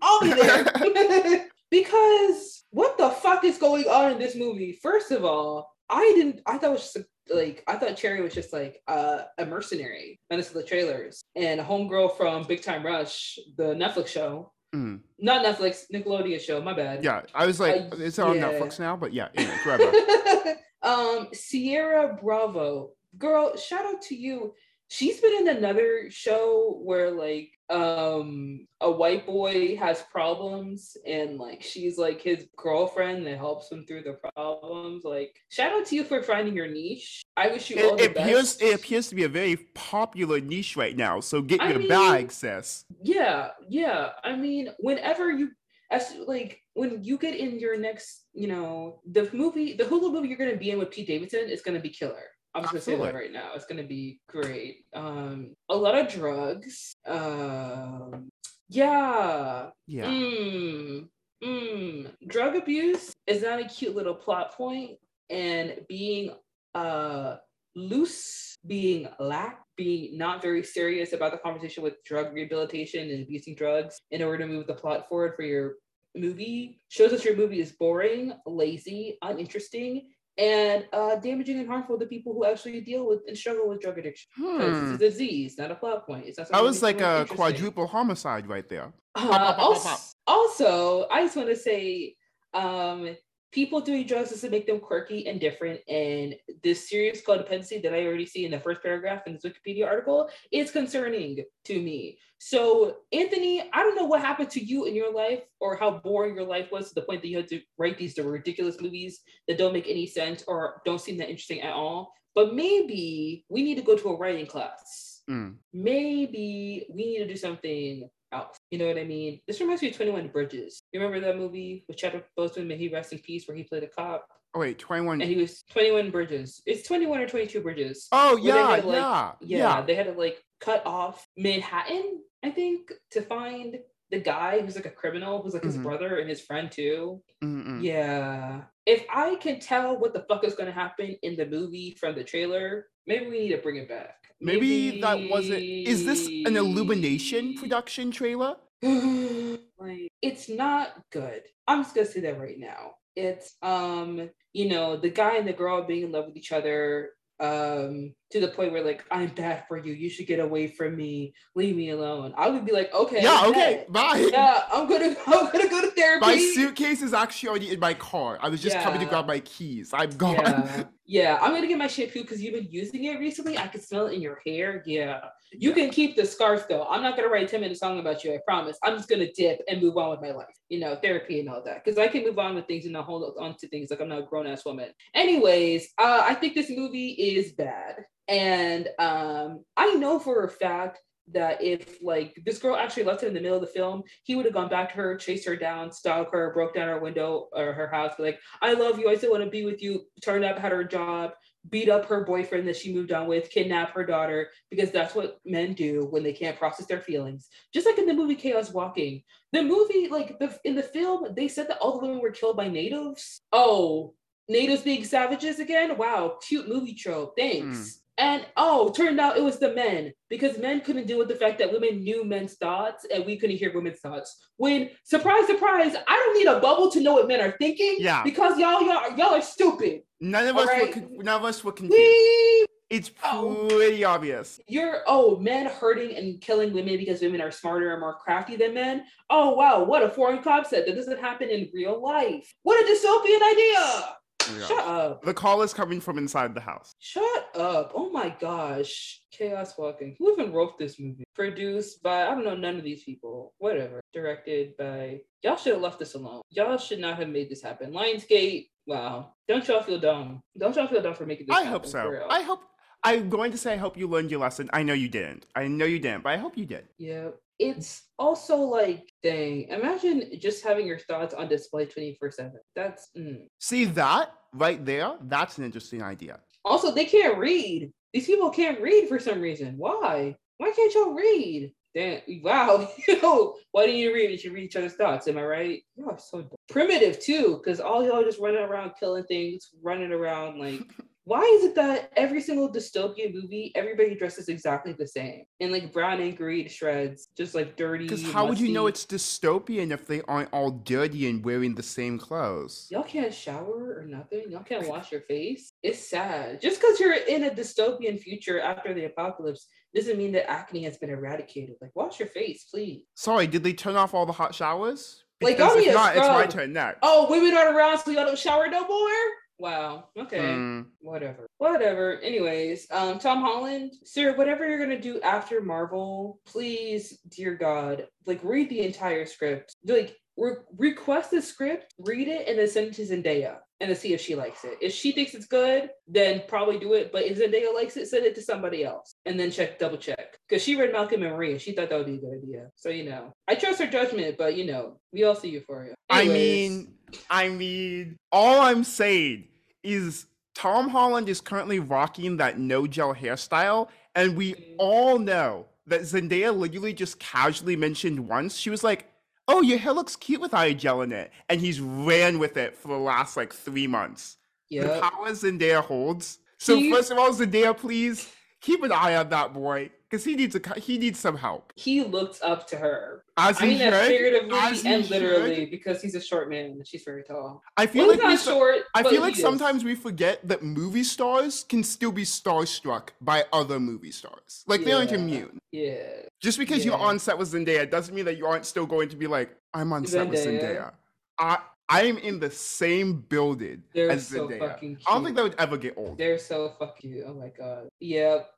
I'll be there. because what the fuck is going on in this movie? First of all, I didn't, I thought it was just a like I thought Cherry was just like uh, a mercenary, minus the trailers, and a homegirl from Big Time Rush, the Netflix show. Mm. Not Netflix, Nickelodeon show. My bad. Yeah, I was like, Uh, it's on yeah. Netflix now, but yeah, whatever. um, Ciara Bravo, girl, shout out to you. She's been in another show where like um a white boy has problems and like she's like his girlfriend that helps him through the problems. Like shout out to you for finding your niche. I wish you all It, the it appears best. it appears to be a very popular niche right now. So get I your mean- bag, sis. yeah yeah i mean whenever you as like when you get in your next you know the movie the hulu movie you're going to be in with pete davidson is going to be killer i'm just to say that right now it's to be great um a lot of drugs um yeah Yeah. Mm, mm. Drug abuse is not a cute little plot point, and being uh loose, being lax, being not very serious about the conversation with drug rehabilitation and abusing drugs in order to move the plot forward for your movie shows that your movie is boring, lazy, uninteresting, and uh, damaging and harmful to people who actually deal with and struggle with drug addiction. Hmm. It's a disease, not a plot point. It's not That something was like a quadruple homicide right there. Uh, pop, pop, also, pop. also, I just want to say, um, people doing drugs doesn't make them quirky and different. And this serious codependency that I already see in the first paragraph in this Wikipedia article is concerning to me. So, Anthony, I don't know what happened to you in your life or how boring your life was to the point that you had to write these ridiculous movies that don't make any sense or don't seem that interesting at all. But maybe we need to go to a writing class Mm. maybe we need to do something else. You know what I mean? This reminds me of 21 Bridges. You remember that movie with Chadwick Boseman, may he rest in peace, where he played a cop? Oh wait, 21. And he was 21 Bridges. It's 21 or 22 Bridges. Oh yeah, like- yeah, Yeah, yeah. they had to like cut off Manhattan, I think, to find the guy who's like a criminal, who's like his Mhm. brother and his friend too. Mm-mm. Yeah. If I can tell what the fuck is gonna happen in the movie from the trailer, maybe we need to bring it back. Maybe that wasn't. Is this an Illumination production trailer? like it's not good. I'm just gonna say that right now. It's um, you know, the guy and the girl being in love with each other, um, to the point where like I'm bad for you. You should get away from me. Leave me alone. I would be like, okay, yeah. Okay. Bye. Yeah, I'm gonna I'm gonna go to therapy. My suitcase is actually already in my car. I was just coming to grab my keys. I'm gone. Yeah, yeah. I'm gonna get my shampoo because you've been using it recently. I can smell it in your hair. Yeah. You can keep the scarf though. I'm not gonna write a 10 minute song about you, I promise. I'm just gonna dip and move on with my life, you know, therapy and all that. Because I can move on with things and not hold on to things like I'm not a grown-ass woman. Anyways, uh, I think this movie is bad. And um, I know for a fact that if like this girl actually left him in the middle of the film, he would have gone back to her, chased her down, stalked her, broke down her window or her house, like, I love you, I still want to be with you, turned up, had her job, beat up her boyfriend that she moved on with, kidnap her daughter, because that's what men do when they can't process their feelings. Just like in the movie Chaos Walking. The movie, like the in the film, they said that all the women were killed by natives. Oh, natives being savages again? Wow, cute movie trope. Thanks. Hmm. And oh, turned out it was the men because men couldn't deal with the fact that women knew men's thoughts and we couldn't hear women's thoughts. When surprise, surprise, I don't need a bubble to know what men are thinking. Yeah. Because y'all, y'all, y'all are stupid. None of us right. were. None of us were confused. We It's Oh. pretty obvious. you're oh men hurting and killing women because women are smarter and more crafty than men. Oh wow, what a foreign concept. That doesn't happen in real life. What a dystopian idea. Oh Shut up. The call is coming from inside the house. Shut up. Oh my gosh. Chaos Walking. Who even wrote this movie? Produced by, I don't know, none of these people. Whatever. Directed by, y'all should have left this alone. Y'all should not have made this happen. Lionsgate, wow. Don't y'all feel dumb? Don't y'all feel dumb for making this I happen? hope so. I hope. I'm going to say I hope you learned your lesson. I know you didn't. I know you didn't, but I hope you did. Yeah. It's also like, dang, imagine just having your thoughts on display 24 7. That's, mm. See that right there? That's an interesting idea. also, they can't read. These people can't read for some reason. Why? Why can't y'all read? Damn, wow. Why do you read? You should read each other's thoughts. Am I right? Y'all are so dumb. primitive too, because all y'all just running around killing things, running around like. Why is it that every single dystopian movie, everybody dresses exactly the same in like brown and green shreds, just like dirty? Because how would you know it's dystopian if they aren't all dirty and wearing the same clothes? Y'all can't shower or nothing. Y'all can't wash your face. It's sad. Just because you're in a dystopian future after the apocalypse doesn't mean that acne has been eradicated. Like, wash your face, please. Sorry, did they turn off all the hot showers? Like, Because y'all if need a not, it's my turn next. Oh, women aren't around, so y'all don't shower no more? Wow. Okay. Mm, Whatever. Whatever. Anyways, um, Tom Holland, sir, whatever you're gonna do after Marvel, please, dear God, like read the entire script. Like re- request the script, read it, and then send it to Zendaya and then see if she likes it. If she thinks it's good, then probably do it. But if Zendaya likes it, send it to somebody else and then check, double check. Because she read Malcolm and Maria. She thought that would be a good idea. So you know. I trust her judgment, but you know, we all see Euphoria. I mean, I mean, all I'm saying is Tom Holland is currently rocking that no gel hairstyle, and we Mhm. all know that Zendaya literally just casually mentioned once. She was like, "Oh, your hair looks cute with a gel in it," and he's ran with it for the last like three months. The Yep. power Zendaya holds. So He- first of all, Zendaya, please keep an eye on that boy because he needs a he needs some help. he looked up to her. As I mean that should. figuratively as and literally should. because he's a short man and she's very tall. I feel Well, like not so- short. I feel like is. sometimes we forget that movie stars can still be starstruck by other movie stars. Like they aren't immune. Yeah. Just because you're on set with Zendaya doesn't mean that you aren't still going to be like, I'm on set with Zendaya. Zendaya. I I'm in the same building They're as so Zendaya. fucking cute. I don't think that would ever get old. They're so fucking cute. Oh my god. Yep.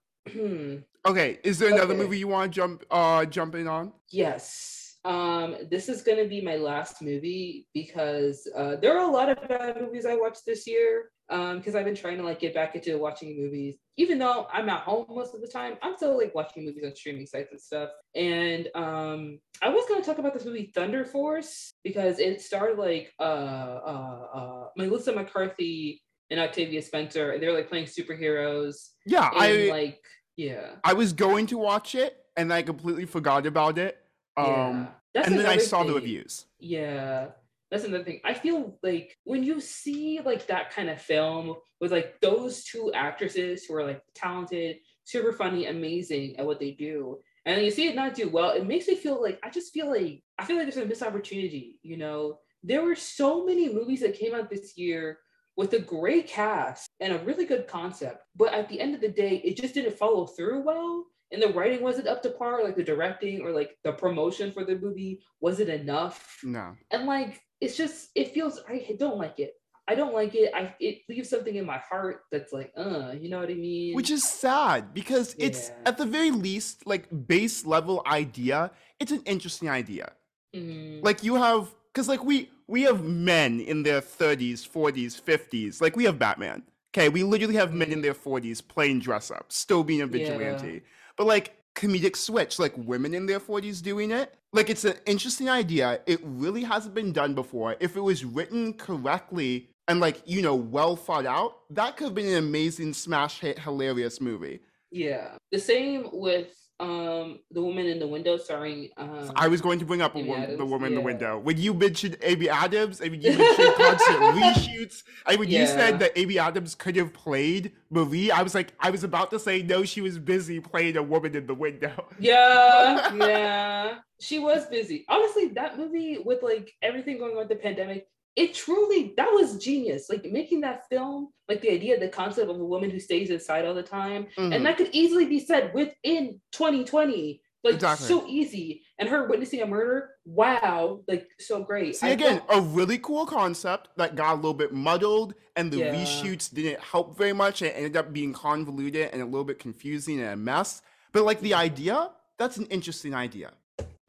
Okay, is there another Okay. movie you want to jump uh jump in on? yes. Um, this is gonna be my last movie because uh, there are a lot of bad movies I watched this year. um because I've been trying to like get back into watching movies. Even though I'm at home most of the time, I'm still like watching movies on streaming sites and stuff. And um I was gonna talk about this movie Thunder Force because it started like uh uh uh Melissa McCarthy and Octavia Spencer, and they're like playing superheroes. Yeah, And I like yeah. I was going to watch it and I completely forgot about it. Um yeah. That's and then I saw the reviews. Yeah, that's another thing. I feel like when you see like that kind of film with like those two actresses who are like talented, super funny, amazing at what they do, and you see it not do well, it makes me feel like I just feel like I feel like there's a missed opportunity. You know, there were so many movies that came out this year with a great cast and a really good concept, but at the end of the day, it just didn't follow through well and the writing wasn't up to par, like the directing or like the promotion for the movie wasn't enough. No. And like it's just it feels I don't like it. I don't like it. I it leaves something in my heart that's like, uh, you know what I mean? Which is sad because it's at the very least like base level idea. It's an interesting idea. Mhm. Like you have because like we we have men in their 30s, 40s, 50s. Like we have Batman. Okay, we literally have men in their 40s playing dress up, still being a Yeah. vigilante. But like comedic switch, like women in their 40s doing it. Like it's an interesting idea. It really hasn't been done before. If it was written correctly and like, you know, well thought out, that could have been an amazing smash hit hilarious movie. yeah. The same with um the woman in the window starring um I was going to bring up a the woman in the window. When you mentioned Amy Adams, I mean, you mentioned constant reshoots. I when you said that Amy Adams could have played Marie, I was like, I was about to say no, she was busy playing a woman in the window. Yeah, yeah. She was busy. Honestly, that movie with like everything going on with the pandemic, it truly that was genius. Like making that film, like the idea, the concept of a woman who stays inside all the time, Mhm. and that could easily be said within 2020. Like Exactly. so easy. And her witnessing a murder, wow, like so great. See I again, a really cool concept that got a little bit muddled, and the Yeah. reshoots didn't help very much. It ended up being convoluted and a little bit confusing and a mess. But like the idea, that's an interesting idea.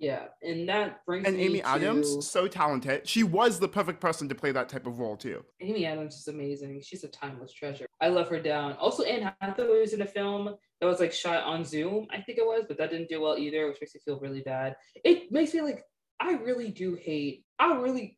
Yeah, and that brings And Amy to Adams, so talented. She was the perfect person to play that type of role too. Amy Adams is amazing. She's a timeless treasure. I love her down. Also, Anne Hathaway was in a film that was like shot on Zoom, I think it was, but that didn't do well either, which makes me feel really bad. It makes me like, I really do hate, I really,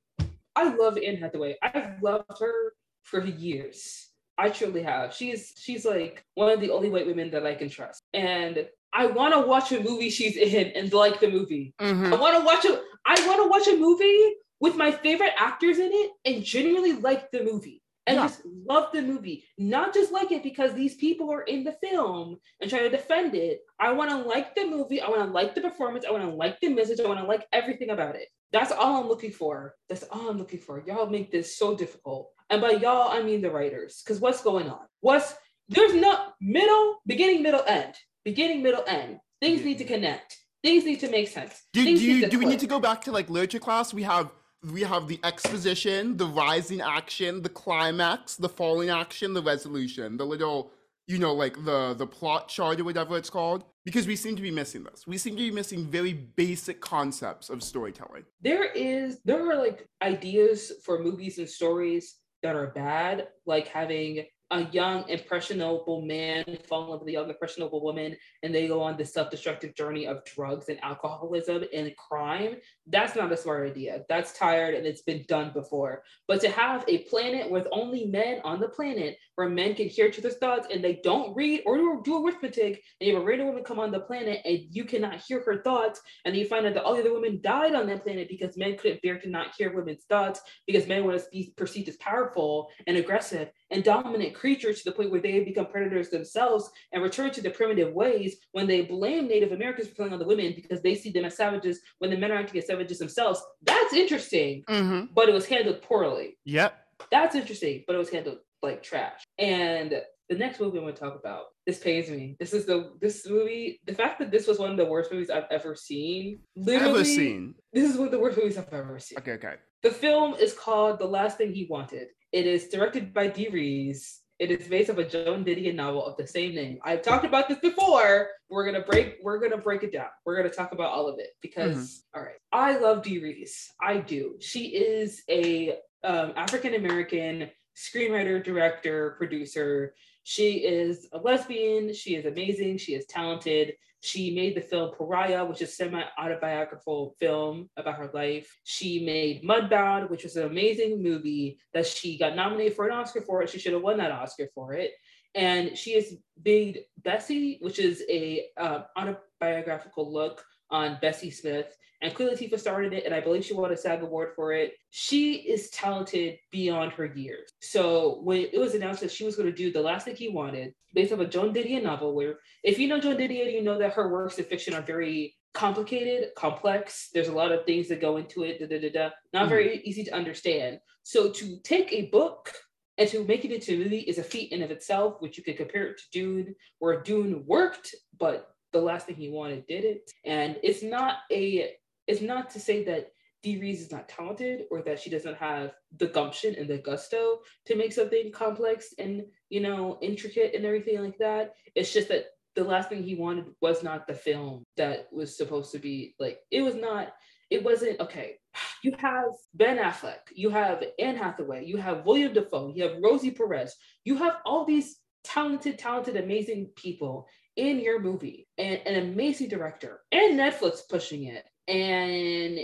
I love Anne Hathaway. I've loved her for years. I truly have. She's she's like one of the only white women that I can trust. And I want to watch a movie she's in and like the movie. Mm-hmm. I want to watch a I want to watch a movie with my favorite actors in it and genuinely like the movie and Yeah. just love the movie, not just like it because these people are in the film and try to defend it. I want to like the movie. I want to like the performance. I want to like the message. I want to like everything about it. That's all I'm looking for. That's all I'm looking for. Y'all make this so difficult. And by y'all, I mean the writers. Because what's going on? What's there's no middle, beginning, middle, end. Beginning, middle, end. Things Yeah. need to connect. Things need to make sense. Do, do, you, do we need to go back to like literature class? We have we have the exposition, the rising action, the climax, the falling action, the resolution, the little you know like the the plot chart or whatever it's called. Because we seem to be missing this. We seem to be missing very basic concepts of storytelling. there is there are like ideas for movies and stories that are bad like having a young impressionable man fall in love with a young impressionable woman and they go on this self-destructive journey of drugs and alcoholism and crime that's not a smart idea. That's tired and it's been done before. But to have a planet with only men on the planet where men can hear each other's thoughts and they don't read or do arithmetic and you have a random woman come on the planet and you cannot hear her thoughts and you find out that all the other women died on that planet because men couldn't bear to not hear women's thoughts because men want to be perceived as powerful and aggressive and dominant creatures to the point where they become predators themselves and return to their primitive ways when they blame Native Americans for killing other women because they see them as savages when the men are acting as savages themselves. That's interesting, Mm-hmm. but it was handled poorly. Yep. That's interesting, but it was handled like trash. And the next movie I'm going to talk about, this pays me. This is the this movie. The fact that this was one of the worst movies I've ever seen. Literally, Ever seen? This is one of the worst movies I've ever seen. Okay, okay. The film is called The Last Thing He Wanted. It is directed by Dee Rees. It is based off a Joan Didion novel of the same name. I've talked about this before. We're gonna break. We're gonna break it down. We're gonna talk about all of it because, all right, I love Dee Rees. I do. She is a um, African American screenwriter, director, producer. She is a lesbian. She is amazing. She is talented. She made the film Pariah, which is a semi-autobiographical film about her life. She made Mudbound, which was an amazing movie that she got nominated for an Oscar for it. She should have won that Oscar for it. And she has made Bessie, which is a uh, autobiographical look on Bessie Smith. And Queen Latifah started it, and I believe she won a SAG award for it. She is talented beyond her years. So when it was announced that she was going to do The Last Thing He Wanted, based off a Joan Didion novel, where if you know Joan Didion, you know that her works of fiction are very complicated, complex. There's a lot of things that go into it, da, da, da, da. not mm very easy to understand. So to take a book and to make it into a movie is a feat in of itself, which you could compare it to Dune, where Dune worked, but the last thing he wanted did it. And it's not a it's not to say that Dee Rees is not talented or that she doesn't have the gumption and the gusto to make something complex and you know intricate and everything like that. It's just that the last thing he wanted was not the film that was supposed to be like it was not it wasn't okay. You have Ben Affleck, you have Anne Hathaway, you have William Dafoe, you have Rosie Perez, you have all these talented, talented, amazing people in your movie and an amazing director and Netflix pushing it. And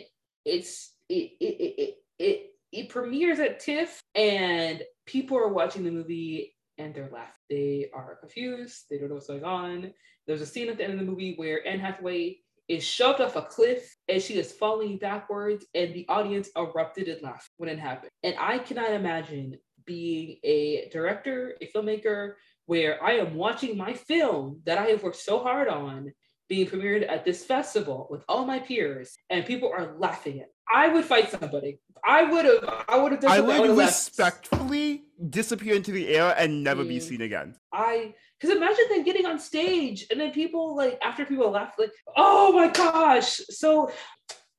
it's it it it it, it premieres at TIFF and people are watching the movie and they're laughing. They are confused. They don't know what's going on. There's a scene at the end of the movie where Anne Hathaway is shoved off a cliff and she is falling backwards, and the audience erupted in laughter when it happened. And I cannot imagine being a director, a filmmaker, where I am watching my film that I have worked so hard on being premiered at this festival with all my peers, and people are laughing at. I would fight somebody. I would have. I would have. I would respectfully left. disappear into the air and never mm. be seen again. I because imagine them getting on stage and then people like after people laugh like, oh my gosh. So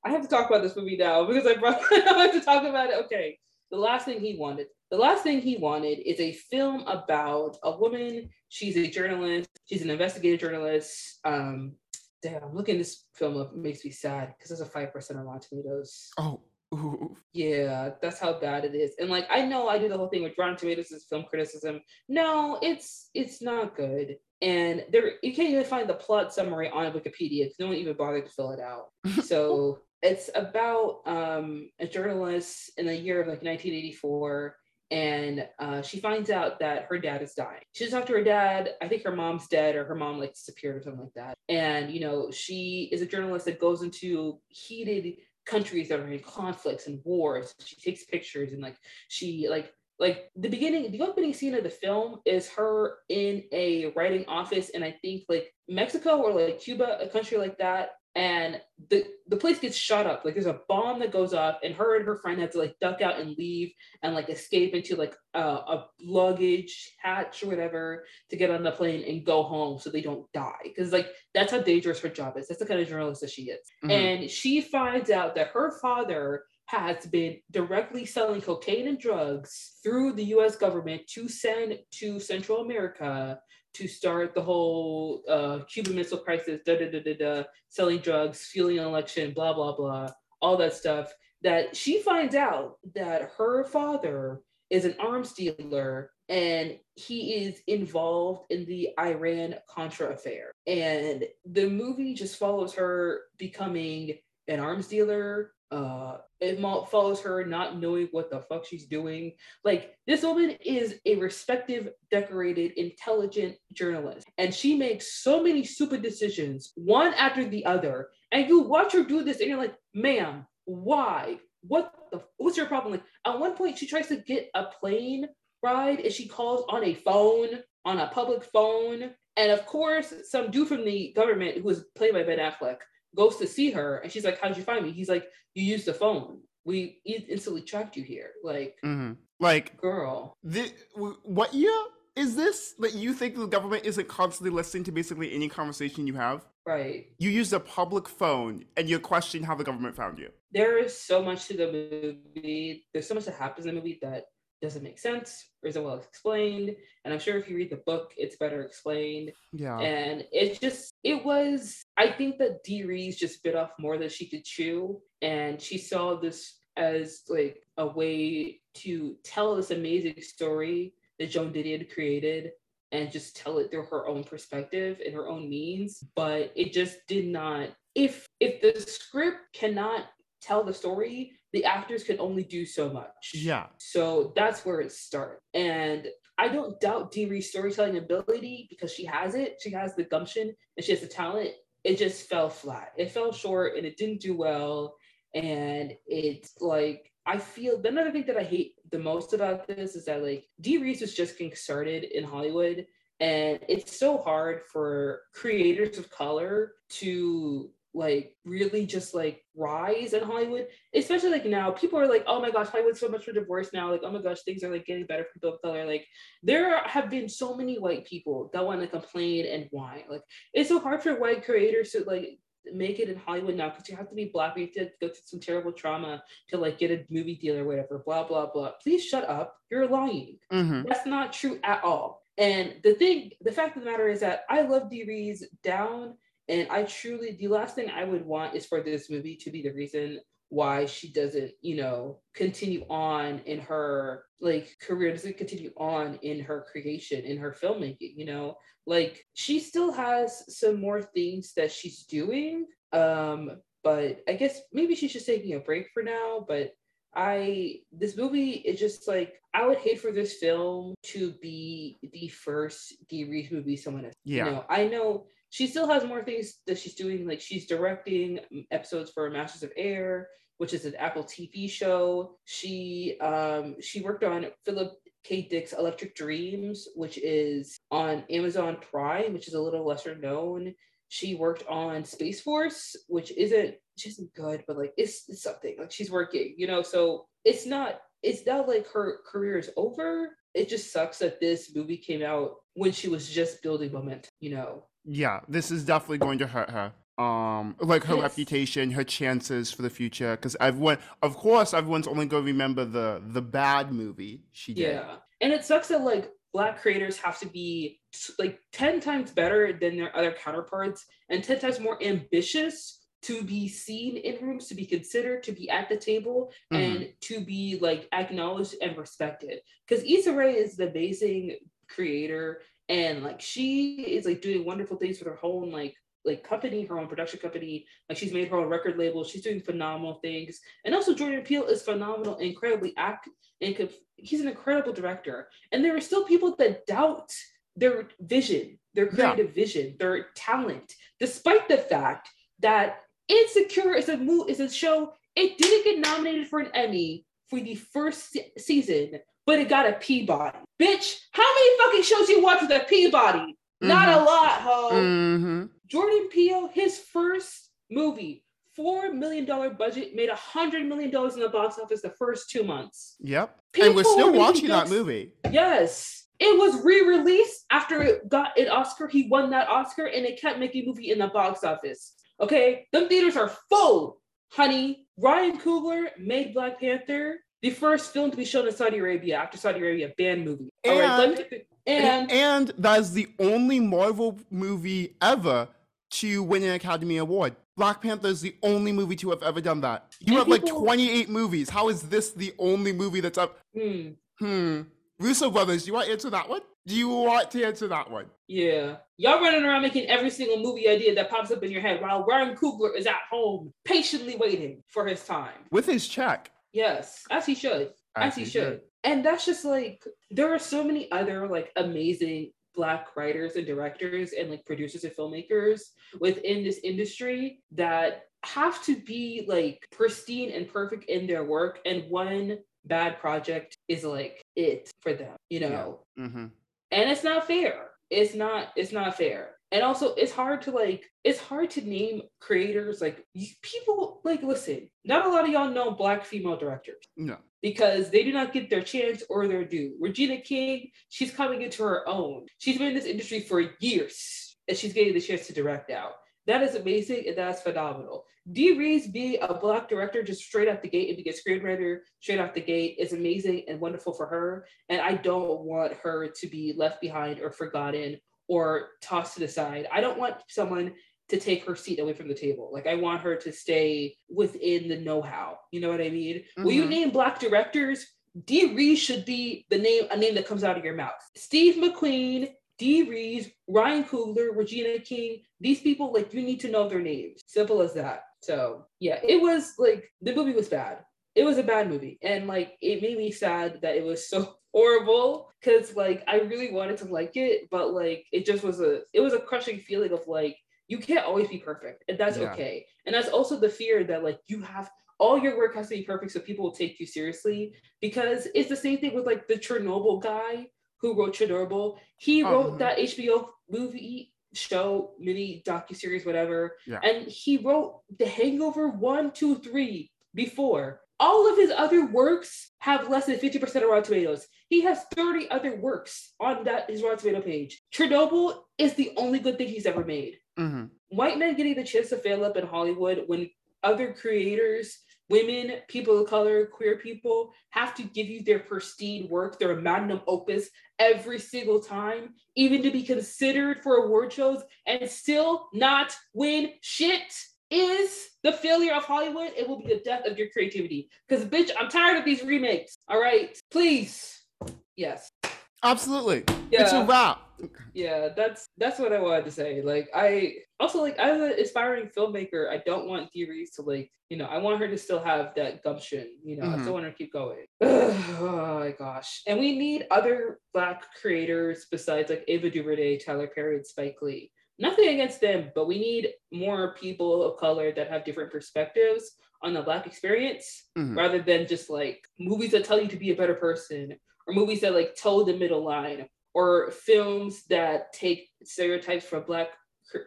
I have to talk about this movie now because I brought I have to talk about it. Okay, the last thing he wanted. The last thing he wanted is a film about a woman. She's a journalist. She's an investigative journalist. Um, damn, looking this film up makes me sad because there's a five percent on Rotten Tomatoes. Oh, Ooh. Yeah, that's how bad it is. And like I know I do the whole thing with Rotten Tomatoes is film criticism. No, it's it's not good. And there you can't even find the plot summary on Wikipedia because no one even bothered to fill it out. so it's about um, a journalist in the year of like 1984 and uh, she finds out that her dad is dying. She talks to her dad. I think her mom's dead, or her mom like disappeared, or something like that. And you know, she is a journalist that goes into heated countries that are in conflicts and wars. She takes pictures and like she like like the beginning, the opening scene of the film is her in a writing office, and I think like Mexico or like Cuba, a country like that, and the the place gets shot up. Like there's a bomb that goes off and her and her friend have to like duck out and leave and like escape into like a, a luggage hatch or whatever to get on the plane and go home so they don't die. Because like that's how dangerous her job is. That's the kind of journalist that she is. Mm-hmm. and she finds out that her father has been directly selling cocaine and drugs through the US government to send to Central America to start the whole uh, Cuban Missile Crisis, da da da da da, selling drugs, fueling an election, blah blah blah, all that stuff. That she finds out that her father is an arms dealer and he is involved in the Iran Contra affair. And the movie just follows her becoming an arms dealer, uh it follows her not knowing what the fuck she's doing. Like this woman is a respective decorated intelligent journalist and she makes so many stupid decisions one after the other and you watch her do this and you're like ma'am why? What the what's your problem? Like at one point she tries to get a plane ride and she calls on a phone on a public phone and of course some dude from the government who was played by ben affleck goes to see her and she's like, How'd you find me? He's like, You used the phone. We instantly tracked you here. Like, mm-hmm. like, girl. The, what year is this that you think the government isn't constantly listening to basically any conversation you have? Right. You used a public phone and you question how the government found you. There is so much to the movie. There's so much that happens in the movie that doesn't make sense or isn't well explained. And I'm sure if you read the book, it's better explained. Yeah. And it's just, it was, I think that Dee Rees just bit off more than she could chew. And she saw this as like a way to tell this amazing story that Joan Didion created and just tell it through her own perspective and her own means but it just did not if if the script cannot tell the story the actors can only do so much Yeah. so that's where it starts and i don't doubt Dee Rees' storytelling ability because she has it she has the gumption and she has the talent it just fell flat. It fell short and it didn't do well. And it's like I feel another thing that I hate the most about this is that like Dee Rees was just getting started in Hollywood, and it's so hard for creators of color to like really just like rise in Hollywood, especially like now. People are like, oh my gosh, Hollywood's so much for divorce now. Like, oh my gosh, things are like getting better for people of color. Like, there have been so many white people that want to complain and whine. Like, it's so hard for white creators to like make it in Hollywood now because you have to be black, you have to go through some terrible trauma to like get a movie deal or whatever, blah, blah, blah. Please shut up. You're lying. hmm That's not true at all. And the thing, the fact of the matter is that I love Rees down. And I truly, the last thing I would want is for this movie to be the reason why she doesn't, you know, continue on in her like career, doesn't continue on in her creation, in her filmmaking, you know, like she still has some more things that she's doing. Um, but I guess maybe she's just taking a break for now. But I this movie is just like I would hate for this film to be the first Dee Rees movie someone has. Yeah. You know, I know she still has more things that she's doing. Like she's directing episodes for Masters of Air, which is an Apple TV show. She um she worked on Philip K. Dick's Electric Dreams, which is on Amazon Prime, which is a little lesser known. She worked on Space Force, which isn't which isn't good, but like it's, it's something. Like she's working, you know. So it's not it's not like her career is over. It just sucks that this movie came out when she was just building momentum, you know. Yeah, this is definitely going to hurt her. Um, like her Yes. reputation, her chances for the future. Because everyone, of course, everyone's only going to remember the the bad movie she did. Yeah. And it sucks that like black creators have to be like 10 times better than their other counterparts and 10 times more ambitious to be seen in rooms, to be considered, to be at the table, Mhm. and to be like acknowledged and respected. Because Issa Rae is the amazing creator and like she is like doing wonderful things with her own like like company, her own production company. Like she's made her own record label. She's doing phenomenal things. And also Jordan Peele is phenomenal, incredibly act and he's an incredible director. And there are still people that doubt their vision, their Yeah. creative vision, their talent, despite the fact that Insecure is a mo- is a show. It didn't get nominated for an Emmy for the first se- season, but it got a Peabody. Bitch, how many fucking shows you watch with a Peabody? Not a lot, ho. Mm-hmm. Jordan Peele, his first movie, four million dollar budget, made a hundred million dollars in the box office the first two months. Yep. and we're still watching that movie. Yes, it was re-released after it got an Oscar. He won that Oscar, and it kept making movie in the box office. Okay, them theaters are full, honey. Ryan Coogler made Black Panther, the first film to be shown in Saudi Arabia after Saudi Arabia banned movie. All right, let me and and that is the only Marvel movie ever to win an Academy Award. Black Panther is the only movie to have ever done that. You And have like 28 movies. How is this the only movie that's up? hmm, Hmm. Russo brothers, do you want to answer that one? Do you want to answer that one? Yeah. Y'all running around making every single movie idea that pops up in your head while Ryan Coogler is at home patiently waiting for his time. With his check. Yes, as he should. As, he, should. And that's just like there are so many other like amazing black writers and directors and like producers and filmmakers within this industry that have to be like pristine and perfect in their work and one bad project is like it for them, you know Mm-hmm. and it's not fair it's not it's not fair and also it's hard to like it's hard to name creators like you- people like listen not a lot of y'all know black female directors. No. because they do not get their chance or their due. Regina king she's coming into her own. She's been in this industry for years and she's getting the chance to direct now. That is amazing and that's phenomenal. Dee Rees being a black director just straight out the gate and being a screenwriter straight out the gate is amazing and wonderful for her and I don't want her to be left behind or forgotten or tossed to the side. I don't want someone to take her seat away from the table. Like I want her to stay within the know-how. You know what I mean? Will you mm-hmm. name black directors? Dee Rees should be the name, a name that comes out of your mouth. Steve McQueen, Dee Rees, Ryan Coogler, Regina King, these people, like, you need to know their names. Simple as that. So, yeah, it was like the movie was bad. It was a bad movie. And like, it made me sad that it was so horrible because, like, I really wanted to like it, but like, it just was a, it was a crushing feeling of like, you can't always be perfect, and that's yeah. okay. And that's also the fear that like you have all your work has to be perfect so people will take you seriously because it's the same thing with like the Chernobyl guy who wrote Chernobyl. He oh, wrote mm-hmm. that HBO movie show, mini docu series, whatever, yeah. and he wrote The Hangover one, two, three before. All of his other works have less than 50% of Rotten Tomatoes. He has 30 other works on that his Rotten Tomato page. Chernobyl is the only good thing he's ever made. Mm-hmm. White men getting the chance to fail up in Hollywood when other creators women, people of color, queer people have to give you their pristine work, their magnum opus every single time, even to be considered for award shows and still not win shit is the failure of Hollywood. It will be the death of your creativity. Because, bitch, I'm tired of these remakes. All right, please. Yes. Absolutely. Yeah. It's a wrap. Yeah, that's that's what I wanted to say. Like I also like as an aspiring filmmaker, I don't want Dee Rees to like, you know, I want her to still have that gumption, you know, mm-hmm. I still want her to keep going. oh my gosh. And we need other black creators besides like Ava DuVernay, Tyler Perry, and Spike Lee. Nothing against them, but we need more people of color that have different perspectives on the black experience mm-hmm. rather than just like movies that tell you to be a better person or movies that like toe the middle line or films that take stereotypes from black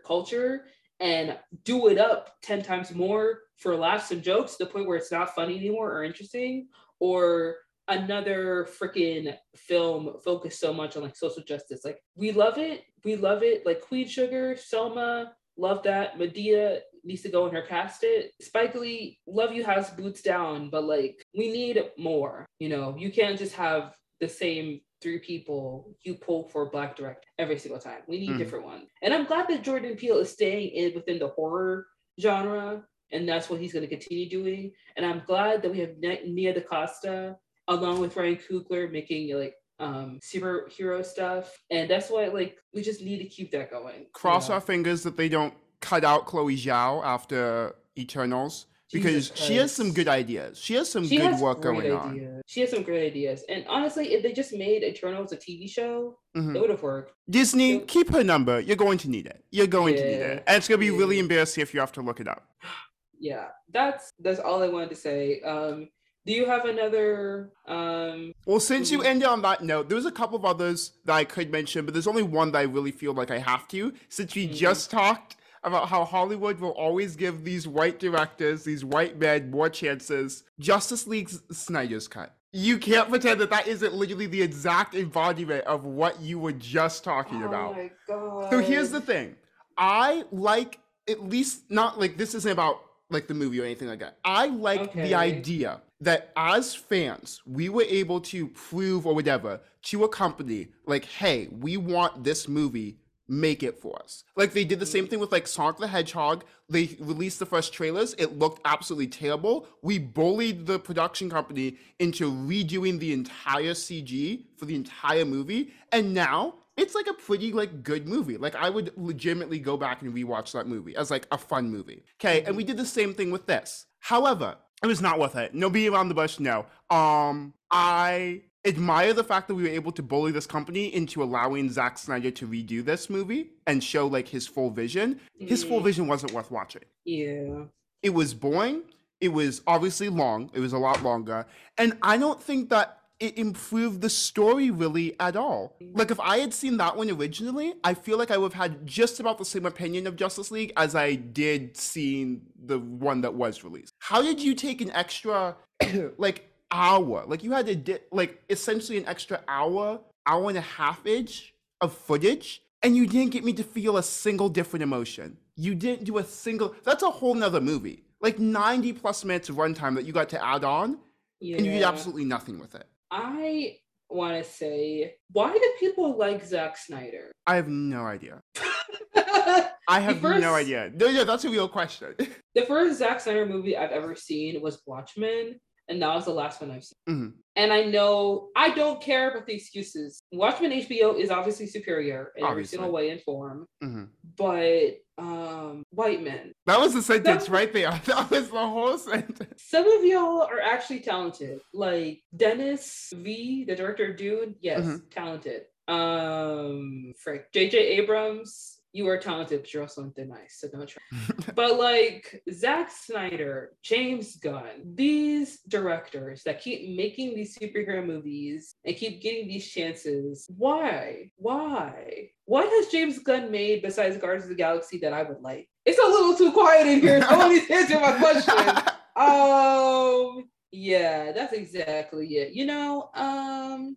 culture and do it up 10 times more for laughs and jokes to the point where it's not funny anymore or interesting or another freaking film focused so much on like social justice like we love it we love it like queen sugar selma love that Madea needs to go in her cast it spike lee love you house boots down but like we need more you know you can't just have the same three people you pull for black direct every single time. We need mm. different ones. And I'm glad that Jordan Peele is staying in within the horror genre and that's what he's going to continue doing. And I'm glad that we have Nia DaCosta along with Ryan Coogler making like um superhero stuff. And that's why like we just need to keep that going. Cross our fingers that they don't cut out Chloe Zhao after Eternals because she has some good ideas. She has some she good has work going ideas. on. She has some great ideas. And honestly, if they just made Eternals a TV show, mm-hmm. it would have worked. Disney, so, keep her number. You're going to need it. You're going yeah, to need it. And it's going to be yeah. really embarrassing if you have to look it up. Yeah, that's that's all I wanted to say. Um, do you have another? Um, well, since you ended on that note, there's a couple of others that I could mention, but there's only one that I really feel like I have to. Since we mm-hmm. just talked about how Hollywood will always give these white directors, these white men, more chances. Justice League's Snyder's Cut. You can't pretend that that isn't literally the exact embodiment of what you were just talking oh about. My God. So here's the thing. I like at least not like this isn't about like the movie or anything like that. I like okay. the idea that as fans, we were able to prove or whatever to a company like, hey, we want this movie make it for us. Like they did the same thing with like Sonic the Hedgehog. They released the first trailers. It looked absolutely terrible. We bullied the production company into redoing the entire CG for the entire movie. And now it's like a pretty like good movie. Like I would legitimately go back and rewatch that movie as like a fun movie. Okay. And we mm-hmm. did the same thing with this. However, it was not worth it. No being around the bush, no. Um, I admire the fact that we were able to bully this company into allowing Zack Snyder to redo this movie and show like his full vision. His full mm. vision wasn't worth watching. Yeah. It was boring. It was obviously long. It was a lot longer. And I don't think that it improved the story really at all. Like if I had seen that one originally, I feel like I would have had just about the same opinion of Justice League as I did seeing the one that was released. How did you take an extra like hour. Like you had to di- like essentially an extra hour, hour and a half ish of footage, and you didn't get me to feel a single different emotion. You didn't do a single. That's a whole nother movie. Like ninety plus minutes of runtime that you got to add on, yeah. and you did absolutely nothing with it. I want to say, why do people like Zack Snyder? I have no idea. I have first, no idea. No, yeah, that's a real question. the first Zack Snyder movie I've ever seen was Watchmen, and that was the last one I've seen. hmm And I know I don't care about the excuses. Watchmen HBO is obviously superior in every single way and form, hmm but um, white men. That was the sentence Some- right there. That was the whole sentence. Some of y'all are actually talented. Like Dennis V, the director of Dune, yes, Mhm. talented. Um, frick, JJ Abrams, you are talented, but you're also on thin ice, so don't try. but like Zack Snyder, James Gunn, these directors that keep making these superhero movies and keep getting these chances, why? Why? What has James Gunn made besides Guardians of the Galaxy that I would like? It's a little too quiet in here. Somebody's answer my question. Um, yeah, that's exactly it. You know, um,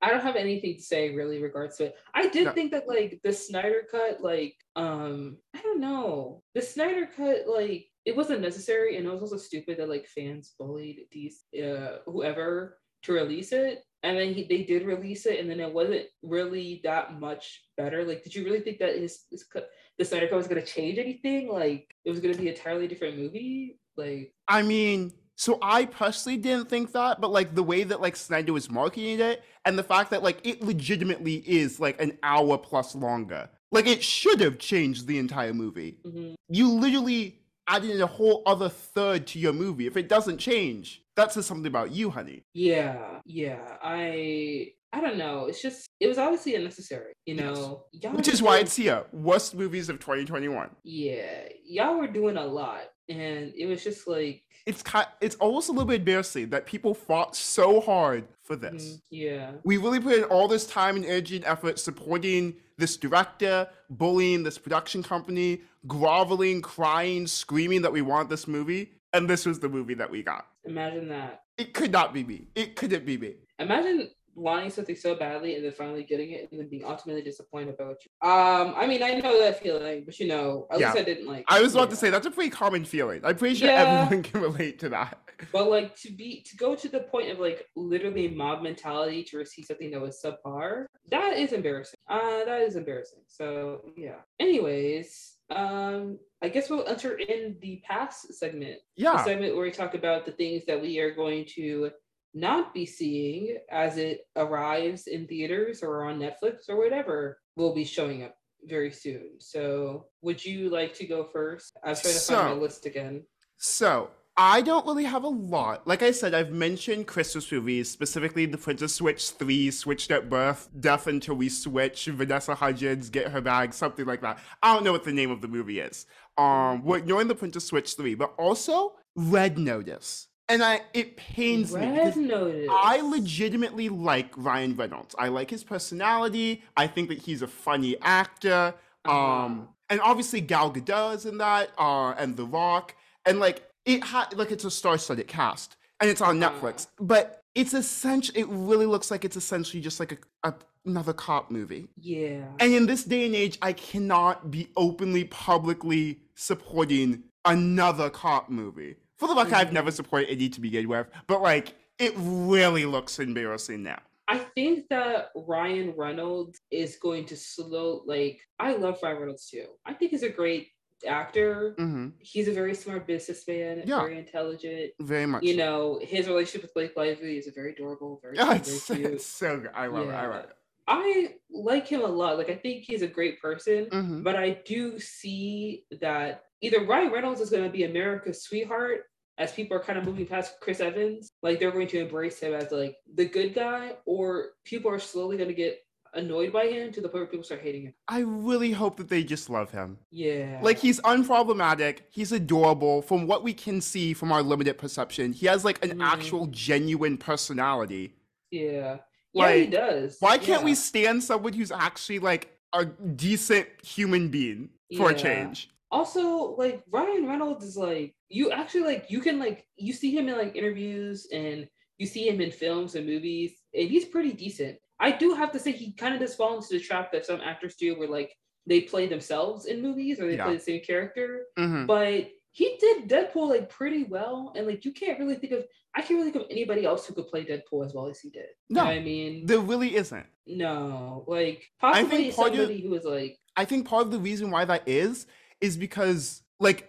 I don't have anything to say really regards to it. I did No. think that like the Snyder cut, like, um, I don't know, the Snyder cut, like, it wasn't necessary, and it was also stupid that like fans bullied these uh whoever to release it. And then he, they did release it, and then it wasn't really that much better. Like, did you really think that his, his cut, the Snyder cut was going to change anything? Like, it was going to be a entirely different movie? Like, I mean, so I personally didn't think that, but like the way that like Snyder was marketing it and the fact that like it legitimately is like an hour plus longer. Like it should have changed the entire movie. mhm. You literally added a whole other third to your movie. If it doesn't change, that says something about you, honey. yeah, yeah. I I don't know. It's just it was obviously unnecessary, you Yes. know. Y'all Which is why it's here. Worst movies of 2021. yeah, y'all were doing a lot, and it was just like It's kind it's almost a little bit embarrassing that people fought so hard for this. mm, yeah, we really put in all this time and energy and effort supporting this director, bullying this production company, groveling, crying, screaming that we want this movie, and this was the movie that we got. imagine that. It could not be me. It couldn't be me. Imagine wanting something so badly and then finally getting it and then being ultimately disappointed about you. Um, I mean, I know that feeling, but you know, at least I didn't like. I was about to yeah. say that's a pretty common feeling. I'm pretty sure Yeah. everyone can relate to that. But like to be to go to the point of like literally mob mentality to receive something that was subpar, that is embarrassing. Uh that is embarrassing. So yeah. Anyways, um I guess we'll enter in the past segment. The Yeah. segment where we talk about the things that we are going to not be seeing as it arrives in theaters or on Netflix or whatever will be showing up very soon. So would you like to go first? I'm trying to find my list again. So I don't really have a lot. Like I said, I've mentioned Christmas movies, specifically The Princess Switch 3, Switched at Birth, Death Until We Switch, Vanessa Hudgens, Get Her Bag, something like that. I don't know what the name of the movie is. Um, we're ignoring The Princess Switch 3, but also Red Notice. And I it pains me Red because Notice. I legitimately like Ryan Reynolds. I like his personality. I think that he's a funny actor. Uh-huh. Um, and obviously Gal Gadot is in that, uh, and The Rock, and like it had like it's a star-studded cast, and it's on Uh. Netflix. But it's essentially, it really looks like it's essentially just like a, a another cop movie. Yeah. And in this day and age, I cannot be openly, publicly supporting another cop movie. For the record, I've Mhm. never supported any to begin with, but like, it really looks embarrassing now. I think that Ryan Reynolds is going to slow like I love Ryan Reynolds too. I think he's a great actor. hmm He's a very smart businessman, Yeah. very intelligent. Very much. You so. know, his relationship with Blake Lively is very adorable, very, yeah, very it's, cute. it's so good. I love it. I love it. I like him a lot. Like I think he's a great person, hmm but I do see that either Ryan Reynolds is going to be America's sweetheart as people are kind of moving past Chris Evans, like they're going to embrace him as like the good guy, or people are slowly going to get annoyed by him to the point where people start hating him. I really hope that they just love him. Yeah. Like he's unproblematic, he's adorable. From what we can see from our limited perception, he has like an Mhm. actual genuine personality. yeah. Yeah, he does. Why can't we stand someone who's actually like a decent human being for a change? Also like Ryan Reynolds is like you actually like you can like you see him in like interviews and you see him in films and movies and he's pretty decent. I do have to say he kind of does fall into the trap that some actors do where like they play themselves in movies or they Yeah. play the same character. hmm But he did Deadpool like pretty well and like you can't really think of I can't really think of anybody else who could play Deadpool as well as he did. You know No. I mean There really isn't. no like possibly part of- somebody who was like I think part of the reason why that is is because like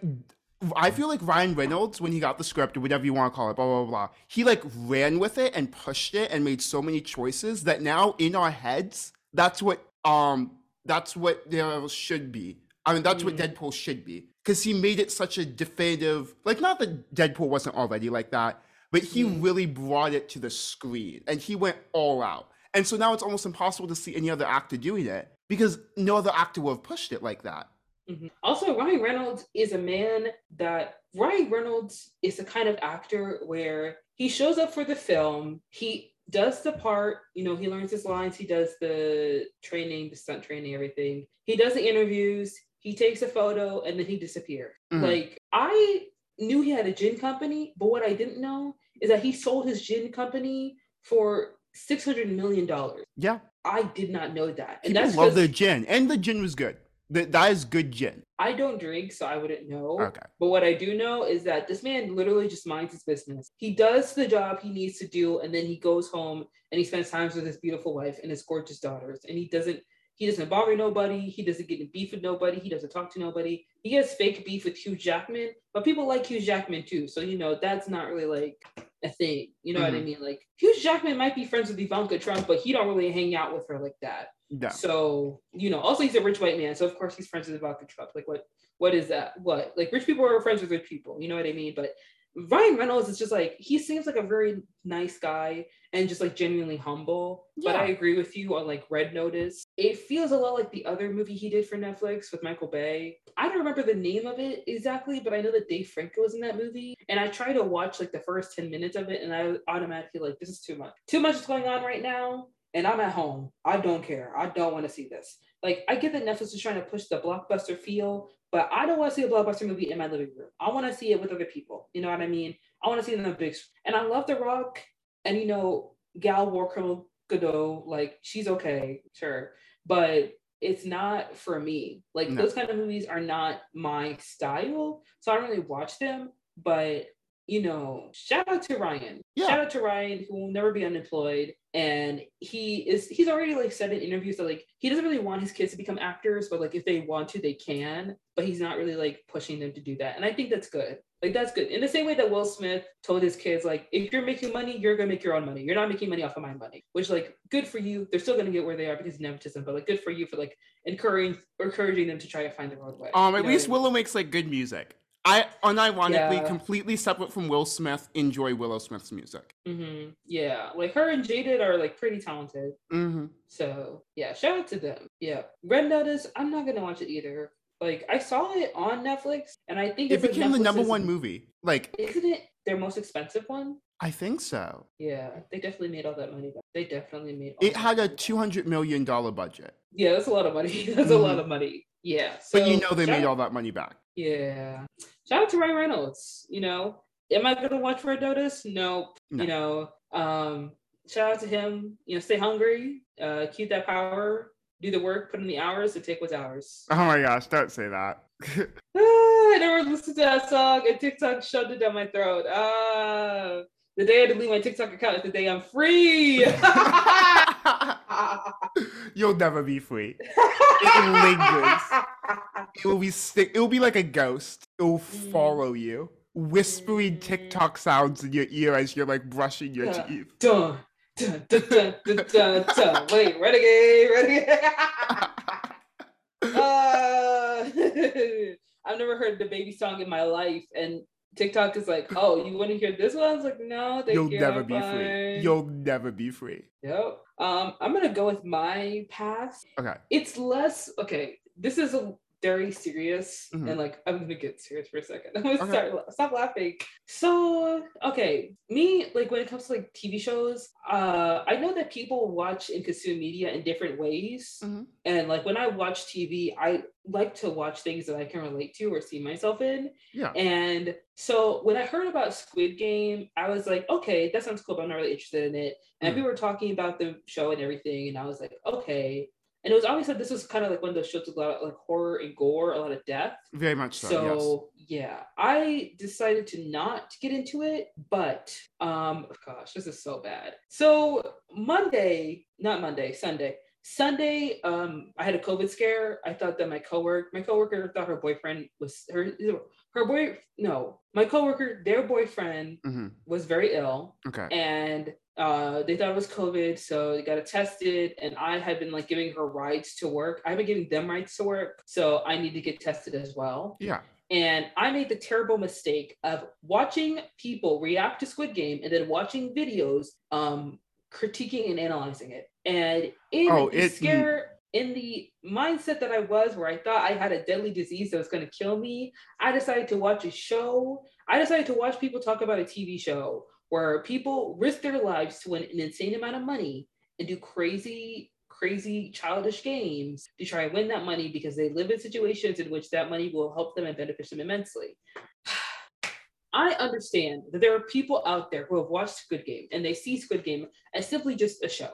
I feel like Ryan Reynolds, when he got the script or whatever you want to call it, blah blah blah, he like ran with it and pushed it and made so many choices that now in our heads, that's what um that's what there should be. I mean, that's mm. what Deadpool should be because he made it such a definitive. Like, not that Deadpool wasn't already like that, but he mm. really brought it to the screen and he went all out. And so now it's almost impossible to see any other actor doing it because no other actor would have pushed it like that. Mm-hmm. Also, Ryan Reynolds is a man that Ryan Reynolds is the kind of actor where he shows up for the film, he does the part, you know, he learns his lines, he does the training, the stunt training, everything. He does the interviews, he takes a photo, and then he disappears. Mm-hmm. Like, I knew he had a gin company, but what I didn't know is that he sold his gin company for six hundred million dollars. Yeah, I did not know that. And People that's love their gin, and the gin was good. That that is good gin. I don't drink, so I wouldn't know. Okay. But what I do know is that this man literally just minds his business. He does the job he needs to do, and then he goes home and he spends time with his beautiful wife and his gorgeous daughters. And he doesn't he doesn't bother nobody. He doesn't get in beef with nobody. He doesn't talk to nobody. He has fake beef with Hugh Jackman, but people like Hugh Jackman too. So you know that's not really like a thing. You know mm-hmm. what I mm-hmm. mean? Like Hugh Jackman might be friends with Ivanka Trump, but he don't really hang out with her like that. Yeah. So, you know, also he's a rich white man. So of course he's friends with Ivanka Trump. Like what what is that? What? Like rich people are friends with rich people. You know what I mean? But Ryan Reynolds is just like he seems like a very nice guy and just like genuinely humble. Yeah. But I agree with you on like Red Notice. It feels a lot like the other movie he did for Netflix with Michael Bay. I don't remember the name of it exactly, but I know that Dave Franco was in that movie. And I tried to watch like the first 10 minutes of it and I automatically like this is too much. Too much is going on right now and I'm at home. I don't care. I don't want to see this. Like, I get that Netflix is trying to push the blockbuster feel, but I don't want to see a blockbuster movie in my living room. I want to see it with other people. You know what I mean? I want to see it in a big. screen. And I love The Rock, and you know, Gal War Criminal Gadot. Like, she's okay, sure, but it's not for me. Like, no. those kind of movies are not my style, so I don't really watch them. But you know, shout out to Ryan. Yeah. Shout out to Ryan, who will never be unemployed. And he is he's already like said in interviews that like he doesn't really want his kids to become actors, but like if they want to, they can. But he's not really like pushing them to do that. And I think that's good. Like that's good. In the same way that Will Smith told his kids, like, if you're making money, you're gonna make your own money. You're not making money off of my money. Which like good for you. They're still gonna get where they are because nepotism, but like good for you for like encouraging encouraging them to try to find their own way. Um, at least I mean? Willow makes like good music. I unironically, yeah. completely separate from Will Smith, enjoy Willow Smith's music. Mm-hmm. Yeah, like her and Jaden are like pretty talented. Mm-hmm. So yeah, shout out to them. Yeah, Red Notice. I'm not gonna watch it either. Like I saw it on Netflix, and I think it became like the number one movie. Like, isn't it their most expensive one? I think so. Yeah, they definitely made all that money back. They definitely made. it had a two hundred million dollar budget. Yeah, that's a lot of money. that's mm-hmm. a lot of money. Yeah. So, but you know they made all that money back. Yeah. Shout out to Ryan Reynolds. You know, am I gonna watch Red Notice? Nope. No. You know, um, shout out to him. You know, stay hungry, uh, keep that power, do the work, put in the hours, and take what's ours. Oh my gosh, don't say that. ah, I never listened to that song and TikTok shoved it down my throat. Ah, the day I delete my TikTok account is the day I'm free. You'll never be free. It lingers. It will be stick. It will be like a ghost. It will mm. follow you, whispering TikTok sounds in your ear as you're like brushing your teeth. Dun, dun. Wait, renegade, renegade. uh, I've never heard the baby song in my life, and TikTok is like, oh, you want to hear this one? I was like, no, thank You'll you. never be fine. free. You'll never be free. Yep. Um, I'm gonna go with my pass. Okay. It's less okay. This is a very serious mm-hmm. and like I'm gonna get serious for a second. I'm gonna okay. start stop laughing. So okay, me like when it comes to like TV shows, uh I know that people watch and consume media in different ways. Mm-hmm. And like when I watch TV, I like to watch things that I can relate to or see myself in. Yeah. And so when I heard about Squid Game, I was like, okay, that sounds cool, but I'm not really interested in it. And mm-hmm. people were talking about the show and everything, and I was like, okay. And it was always said this was kind of like one of those shows with a lot of like horror and gore, a lot of death. Very much so. So yes. yeah, I decided to not get into it, but um, gosh, this is so bad. So Monday, not Monday, Sunday. Sunday, um, I had a COVID scare. I thought that my coworker, my coworker thought her boyfriend was her her boy. No, my coworker, their boyfriend mm-hmm. was very ill. Okay. And uh, they thought it was COVID, so they got it tested. And I had been like giving her rides to work. I've been giving them rides to work, so I need to get tested as well. Yeah. And I made the terrible mistake of watching people react to Squid Game and then watching videos um, critiquing and analyzing it. And in oh, the it, scare, in the mindset that I was, where I thought I had a deadly disease that was going to kill me, I decided to watch a show. I decided to watch people talk about a TV show where people risk their lives to win an insane amount of money and do crazy crazy childish games to try and win that money because they live in situations in which that money will help them and benefit them immensely. I understand that there are people out there who have watched Squid Game and they see Squid Game as simply just a show,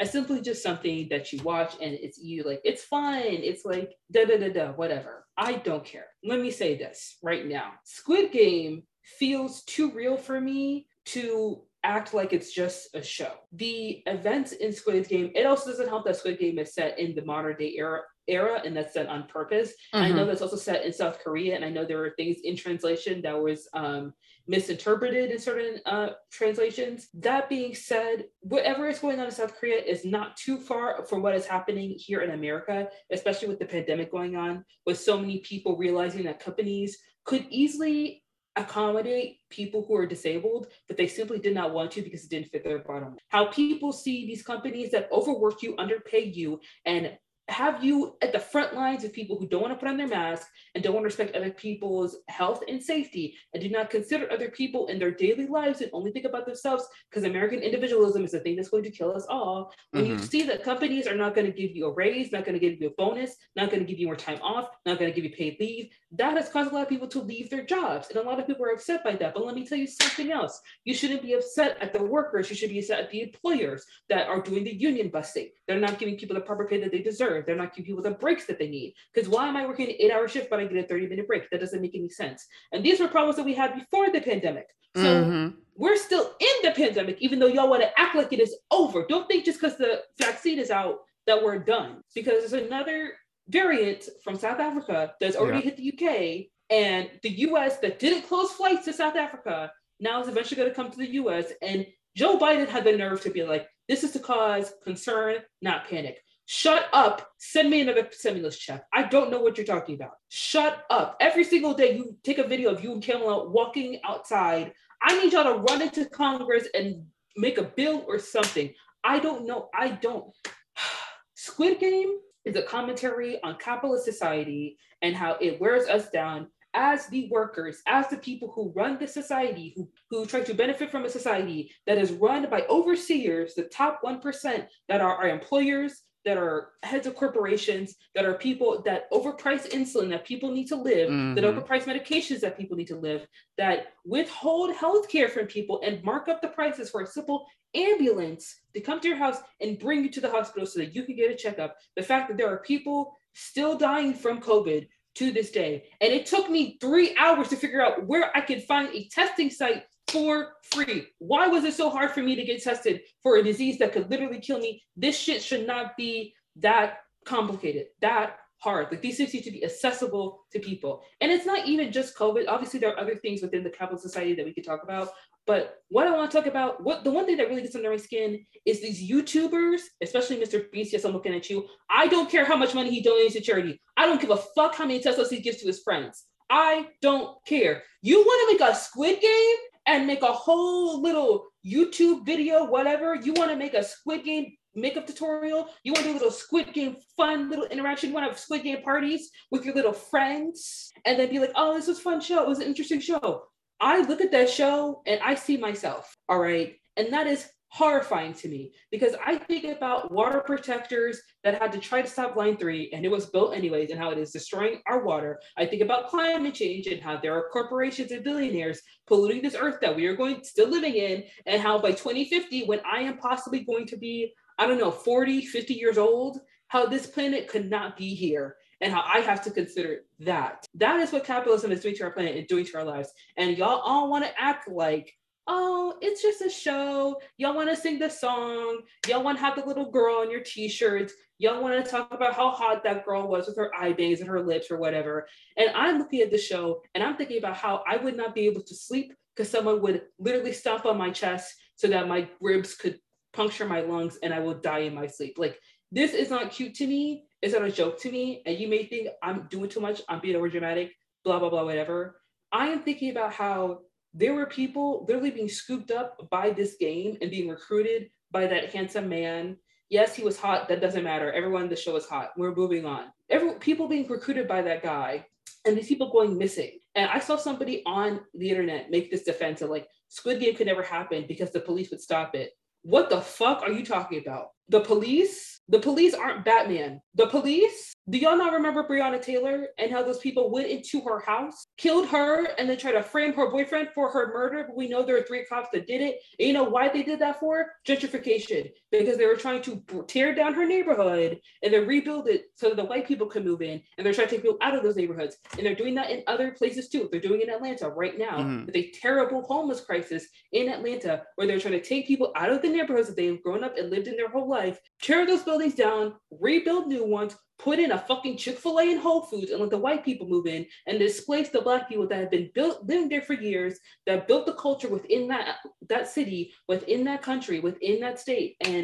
as simply just something that you watch and it's you like, it's fun. It's like da da da da, whatever. I don't care. Let me say this right now Squid Game feels too real for me to act like it's just a show. The events in Squid Game, it also doesn't help that Squid Game is set in the modern day era era and that's set on purpose. Mm-hmm. I know that's also set in South Korea and I know there were things in translation that was um, misinterpreted in certain uh, translations. That being said, whatever is going on in South Korea is not too far from what is happening here in America, especially with the pandemic going on, with so many people realizing that companies could easily accommodate people who are disabled, but they simply did not want to because it didn't fit their bottom. How people see these companies that overwork you, underpay you, and have you at the front lines of people who don't want to put on their mask and don't want to respect other people's health and safety and do not consider other people in their daily lives and only think about themselves because American individualism is the thing that's going to kill us all. When mm-hmm. you see that companies are not going to give you a raise, not going to give you a bonus, not going to give you more time off, not going to give you paid leave, that has caused a lot of people to leave their jobs. And a lot of people are upset by that. But let me tell you something else. You shouldn't be upset at the workers. You should be upset at the employers that are doing the union busting. They're not giving people the proper pay that they deserve. They're not giving people the breaks that they need. Because why am I working an eight hour shift but I get a 30 minute break? That doesn't make any sense. And these were problems that we had before the pandemic. So mm-hmm. we're still in the pandemic, even though y'all want to act like it is over. Don't think just because the vaccine is out that we're done. Because there's another variant from South Africa that's already yeah. hit the UK. And the US that didn't close flights to South Africa now is eventually going to come to the US. And Joe Biden had the nerve to be like, this is to cause concern, not panic. Shut up. Send me another stimulus check. I don't know what you're talking about. Shut up. Every single day, you take a video of you and Kamala walking outside. I need y'all to run into Congress and make a bill or something. I don't know. I don't. Squid Game is a commentary on capitalist society and how it wears us down as the workers, as the people who run the society, who, who try to benefit from a society that is run by overseers, the top 1% that are our employers, that are heads of corporations, that are people that overprice insulin that people need to live, mm-hmm. that overprice medications that people need to live, that withhold healthcare from people and mark up the prices for a simple ambulance to come to your house and bring you to the hospital so that you can get a checkup. The fact that there are people still dying from COVID to this day. And it took me three hours to figure out where I could find a testing site for free. Why was it so hard for me to get tested for a disease that could literally kill me? This shit should not be that complicated, that hard. Like these things need to be accessible to people. And it's not even just COVID. Obviously, there are other things within the capital society that we could talk about. But what I want to talk about, what the one thing that really gets under my skin is these YouTubers, especially Mr. Beast. Yes, I'm looking at you. I don't care how much money he donates to charity. I don't give a fuck how many Teslas he gives to his friends. I don't care. You want to make a Squid Game and make a whole little YouTube video, whatever. You want to make a Squid Game makeup tutorial. You want to do a little Squid Game fun little interaction. You want to have Squid Game parties with your little friends and then be like, oh, this was fun show. It was an interesting show. I look at that show and I see myself. All right. And that is horrifying to me because I think about water protectors that had to try to stop line three and it was built anyways and how it is destroying our water. I think about climate change and how there are corporations and billionaires polluting this earth that we are going still living in and how by 2050 when I am possibly going to be I don't know 40 50 years old how this planet could not be here and how I have to consider that. That is what capitalism is doing to our planet and doing to our lives. And y'all all want to act like oh, it's just a show. Y'all want to sing the song. Y'all want to have the little girl on your t-shirts. Y'all want to talk about how hot that girl was with her eye bangs and her lips or whatever. And I'm looking at the show and I'm thinking about how I would not be able to sleep because someone would literally stomp on my chest so that my ribs could puncture my lungs and I will die in my sleep. Like this is not cute to me. It's not a joke to me. And you may think I'm doing too much. I'm being over dramatic, blah, blah, blah, whatever. I am thinking about how there were people literally being scooped up by this game and being recruited by that handsome man. Yes, he was hot. That doesn't matter. Everyone in the show is hot. We're moving on. Every people being recruited by that guy, and these people going missing. And I saw somebody on the internet make this defense of like Squid Game could never happen because the police would stop it. What the fuck are you talking about? The police? The police aren't Batman. The police do y'all not remember Breonna Taylor and how those people went into her house, killed her, and then tried to frame her boyfriend for her murder? But we know there are three cops that did it. And you know why they did that for? Gentrification. Because they were trying to tear down her neighborhood and then rebuild it so that the white people could move in. And they're trying to take people out of those neighborhoods. And they're doing that in other places too. They're doing it in Atlanta right now mm-hmm. with a terrible homeless crisis in Atlanta where they're trying to take people out of the neighborhoods that they've grown up and lived in their whole life, tear those buildings down, rebuild new ones, put in a fucking Chick-fil-A and Whole Foods and let the white people move in and displace the black people that have been built living there for years, that built the culture within that that city, within that country, within that state. And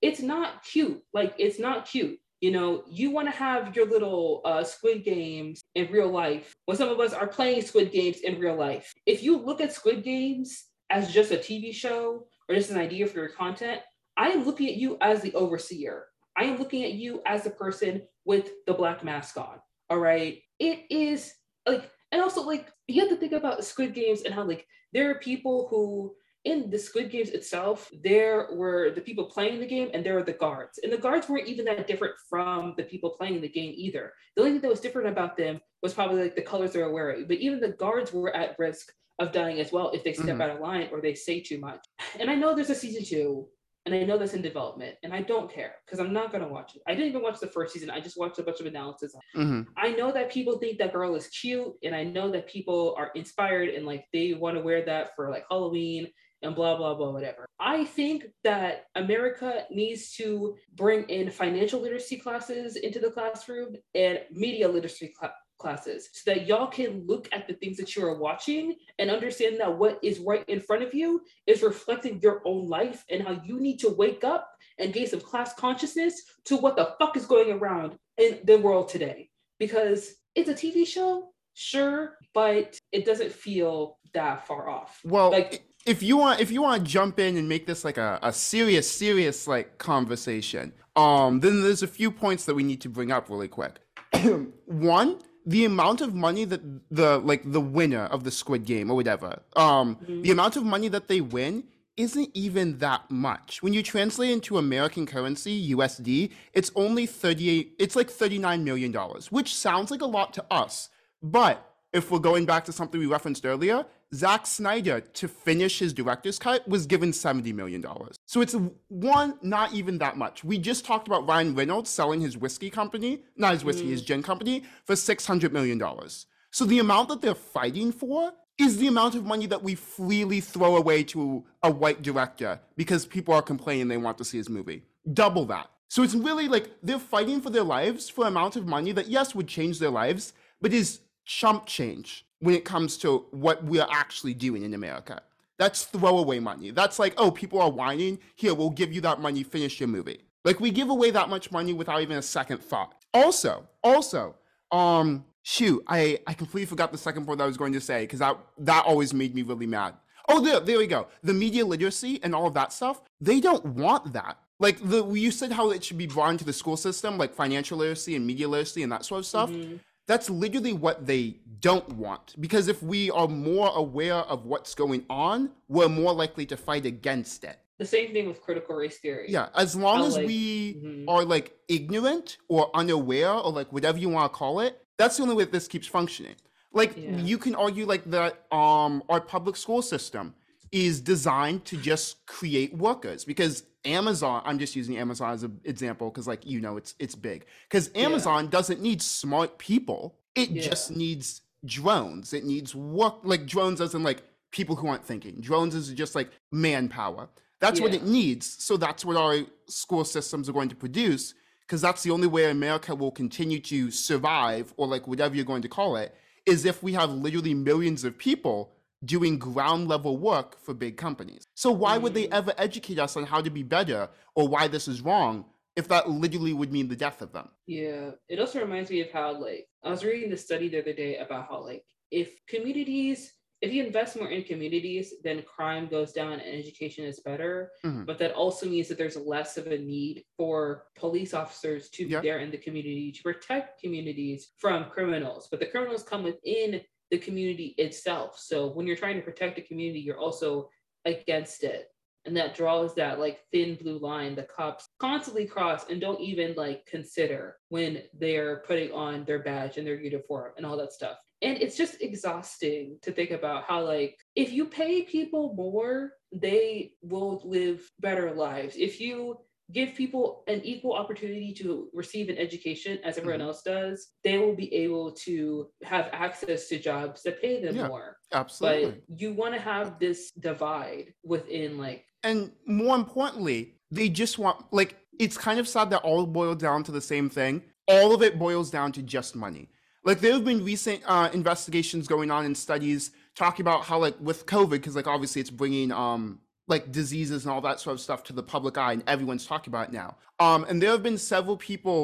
it's not cute. Like it's not cute. You know, you want to have your little uh, Squid Games in real life. When some of us are playing Squid Games in real life, if you look at Squid Games as just a TV show or just an idea for your content, I am looking at you as the overseer I am looking at you as the person with the black mask on. All right. It is like, and also like you have to think about Squid Games and how like there are people who in the Squid Games itself, there were the people playing the game and there were the guards. And the guards weren't even that different from the people playing the game either. The only thing that was different about them was probably like the colors they were wearing. But even the guards were at risk of dying as well if they step mm-hmm. out of line or they say too much. And I know there's a season two, and I know that's in development, and I don't care because I'm not gonna watch it. I didn't even watch the first season. I just watched a bunch of analysis. Mm-hmm. I know that people think that girl is cute, and I know that people are inspired and like they want to wear that for like Halloween and blah blah blah whatever. I think that America needs to bring in financial literacy classes into the classroom and media literacy cl- classes so that y'all can look at the things that you are watching and understand that what is right in front of you is reflecting your own life and how you need to wake up and gain some class consciousness to what the fuck is going around in the world today. Because it's a TV show, sure, but it doesn't feel that far off. Well, like if you want if you want to jump in and make this like a, a serious serious like conversation um then there's a few points that we need to bring up really quick one the amount of money that the like the winner of the Squid Game or whatever, um, mm-hmm. the amount of money that they win isn't even that much. When you translate into American currency, USD, it's only 38 it's like 39 million dollars, which sounds like a lot to us. But if we're going back to something we referenced earlier, Zack Snyder, to finish his director's cut, was given $70 million. So it's one, not even that much. We just talked about Ryan Reynolds selling his whiskey company, not his whiskey, mm. his gin company, for $600 million. So the amount that they're fighting for is the amount of money that we freely throw away to a white director because people are complaining they want to see his movie. Double that. So it's really like they're fighting for their lives for amount of money that, yes, would change their lives, but is chump change when it comes to what we're actually doing in America. That's throwaway money. That's like, oh, people are whining. Here, we'll give you that money, finish your movie. Like we give away that much money without even a second thought. Also, also, um, shoot, I, I completely forgot the second point I was going to say because that that always made me really mad. Oh, there, there we go. The media literacy and all of that stuff, they don't want that. Like the you said how it should be brought into the school system, like financial literacy and media literacy and that sort of stuff. Mm-hmm that's literally what they don't want. Because if we are more aware of what's going on, we're more likely to fight against it. The same thing with critical race theory. Yeah, as long as like, we mm-hmm. are like ignorant or unaware or like whatever you want to call it, that's the only way this keeps functioning. Like yeah. you can argue like that um our public school system is designed to just create workers because Amazon, I'm just using Amazon as an example because like you know it's it's big. Because Amazon yeah. doesn't need smart people. It yeah. just needs drones. It needs work like drones as in like people who aren't thinking. Drones is just like manpower. That's what it needs. So that's what our school systems are going to produce because that's the only way America will continue to survive or like whatever you're going to call it is if we have literally millions of people doing ground level work for big companies. So why would they Mhm. ever educate us on how to be better or why this is wrong if that literally would mean the death of them? Yeah, it also reminds me of how like I was reading the study the other day about how like if communities if you invest more in communities, then crime goes down and education is better. Mhm. But that also means that there's less of a need for police officers to be there in the community to protect communities from criminals. But the criminals come within the community itself. So when you're trying to protect a community, you're also against it. And that draws that like thin blue line the cops constantly cross and don't even like consider when they're putting on their badge and their uniform and all that stuff. And it's just exhausting to think about how like if you pay people more, they will live better lives. If you give people an equal opportunity to receive an education as everyone Mhm. else does, they will be able to have access to jobs that pay them Yeah. more. Absolutely. But you want to have this divide within like and more importantly, they just want like it's kind of sad that all boiled down to the same thing. All of it boils down to just money. Like there have been recent uh, investigations going on and studies talking about how like with COVID, because like obviously it's bringing um like diseases and all that sort of stuff to the public eye, and everyone's talking about it now. Um, and there have been several people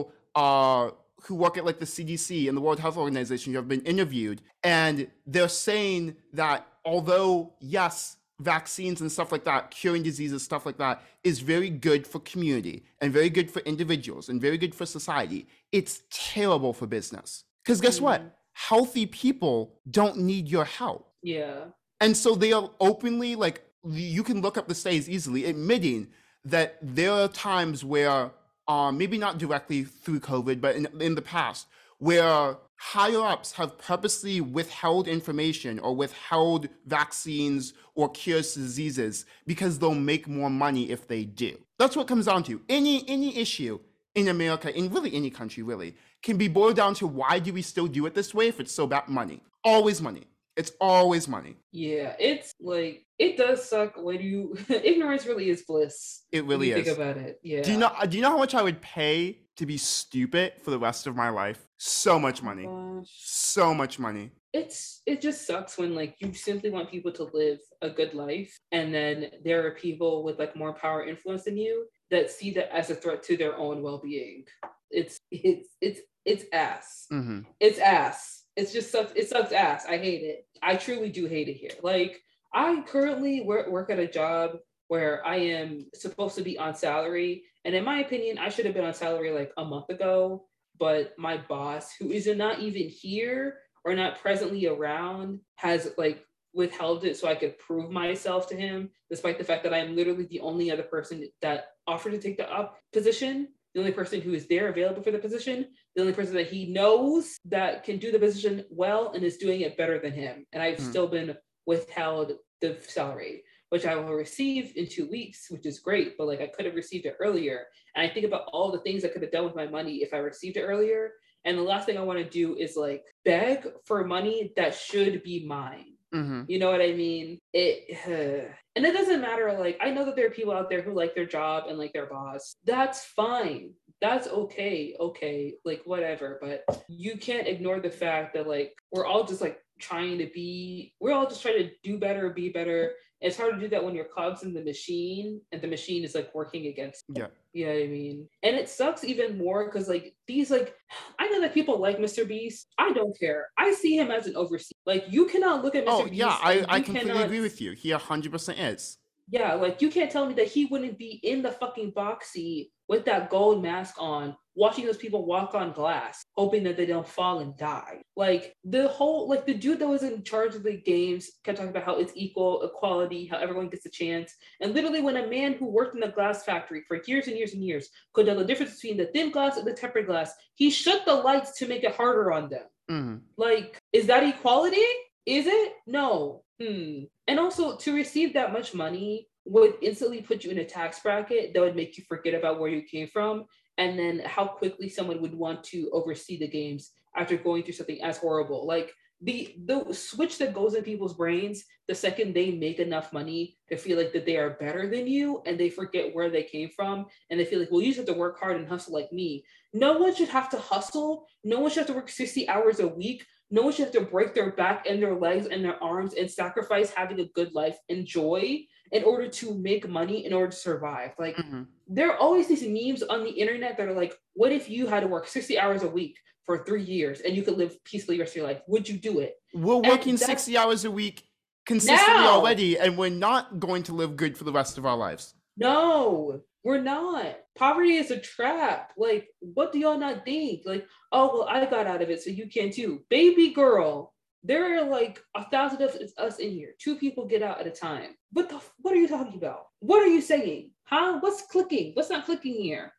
uh who work at like the CDC and the World Health Organization who have been interviewed, and they're saying that although yes, vaccines and stuff like that, curing diseases, stuff like that, is very good for community and very good for individuals and very good for society. It's terrible for business. Because guess what? Mhm. Healthy people don't need your help. yeah. And so they are openly, like, you can look up the studies easily, admitting that there are times where, um, maybe not directly through COVID, but in, in the past, where higher ups have purposely withheld information or withheld vaccines or cures diseases because they'll make more money if they do. That's what comes down to. Any any issue in America, in really any country, really, can be boiled down to why do we still do it this way if it's so bad money? Always money. It's always money. Yeah. It's like it does suck when you ignorance really is bliss. It really is. think about it. Yeah. Do you know? Do you know how much I would pay to be stupid for the rest of my life? So much money. Gosh. So much money. it's it just sucks when like you simply want people to live a good life and then there are people with like more power influence than you that see that as a threat to their own well-being it's it's it's it's ass hmm it's ass it's just sucks it sucks ass. I hate it. I truly do hate it here. Like i currently work, work at a job where i am supposed to be on salary and in my opinion i should have been on salary like a month ago but my boss who is not even here or not presently around has like withheld it so I could prove myself to him, despite the fact that I'm literally the only other person that offered to take the up position, the only person who is there available for the position, the only person that he knows that can do the position well and is doing it better than him. And I've Hmm. still been withheld the salary, which I will receive in two weeks, which is great, but like I could have received it earlier. And I think about all the things I could have done with my money if I received it earlier. And the last thing I want to do is like beg for money that should be mine. Hmm You know what I mean? It and it doesn't matter. Like I know that there are people out there who like their job and like their boss. That's fine. That's okay. Okay, like whatever. But you can't ignore the fact that like we're all just like trying to be. We're all just trying to do better, be better. It's hard to do that when you're cogs in the machine and the machine is like working against. you. Yeah. You know what I mean? And it sucks even more because like these like I know that people like Mr. Beast. I don't care. I see him as an overseer. Like you cannot look at Mr. Oh Beast. yeah, I, I completely cannot- agree with you. He hundred percent is. Yeah, like you can't tell me that he wouldn't be in the fucking box seat with that gold mask on, watching those people walk on glass, hoping that they don't fall and die. Like the whole, like the dude that was in charge of the games kept talking about how it's equal, equality, how everyone gets a chance. And literally, when a man who worked in a glass factory for years and years and years could tell the difference between the thin glass and the tempered glass, he shut the lights to make it harder on them. Hmm Like, is that equality? Is it? No. Hmm. And also, to receive that much money would instantly put you in a tax bracket that would make you forget about where you came from, and then how quickly someone would want to oversee the games after going through something as horrible. Like, the the switch that goes in people's brains the second they make enough money to feel like that they are better than you and they forget where they came from and they feel like well you just have to work hard and hustle like me. No one should have to hustle. No one should have to work 60 hours a week. No one should have to break their back and their legs and their arms and sacrifice having a good life and joy in order to make money in order to survive. Like mm-hmm. there are always these memes on the internet that are like what if you had to work 60 hours a week for three years and you could live peacefully the rest of your life, would you do it? We're working 60 hours a week consistently now, already, and we're not going to live good for the rest of our lives. No, we're not. Poverty is a trap. Like, what do y'all not think? Like, oh, well, I got out of it, so you can too. Baby girl, there are like a thousand of us in here. Two people get out at a time. What the? What are you talking about? What are you saying? Huh? What's clicking? What's not clicking here?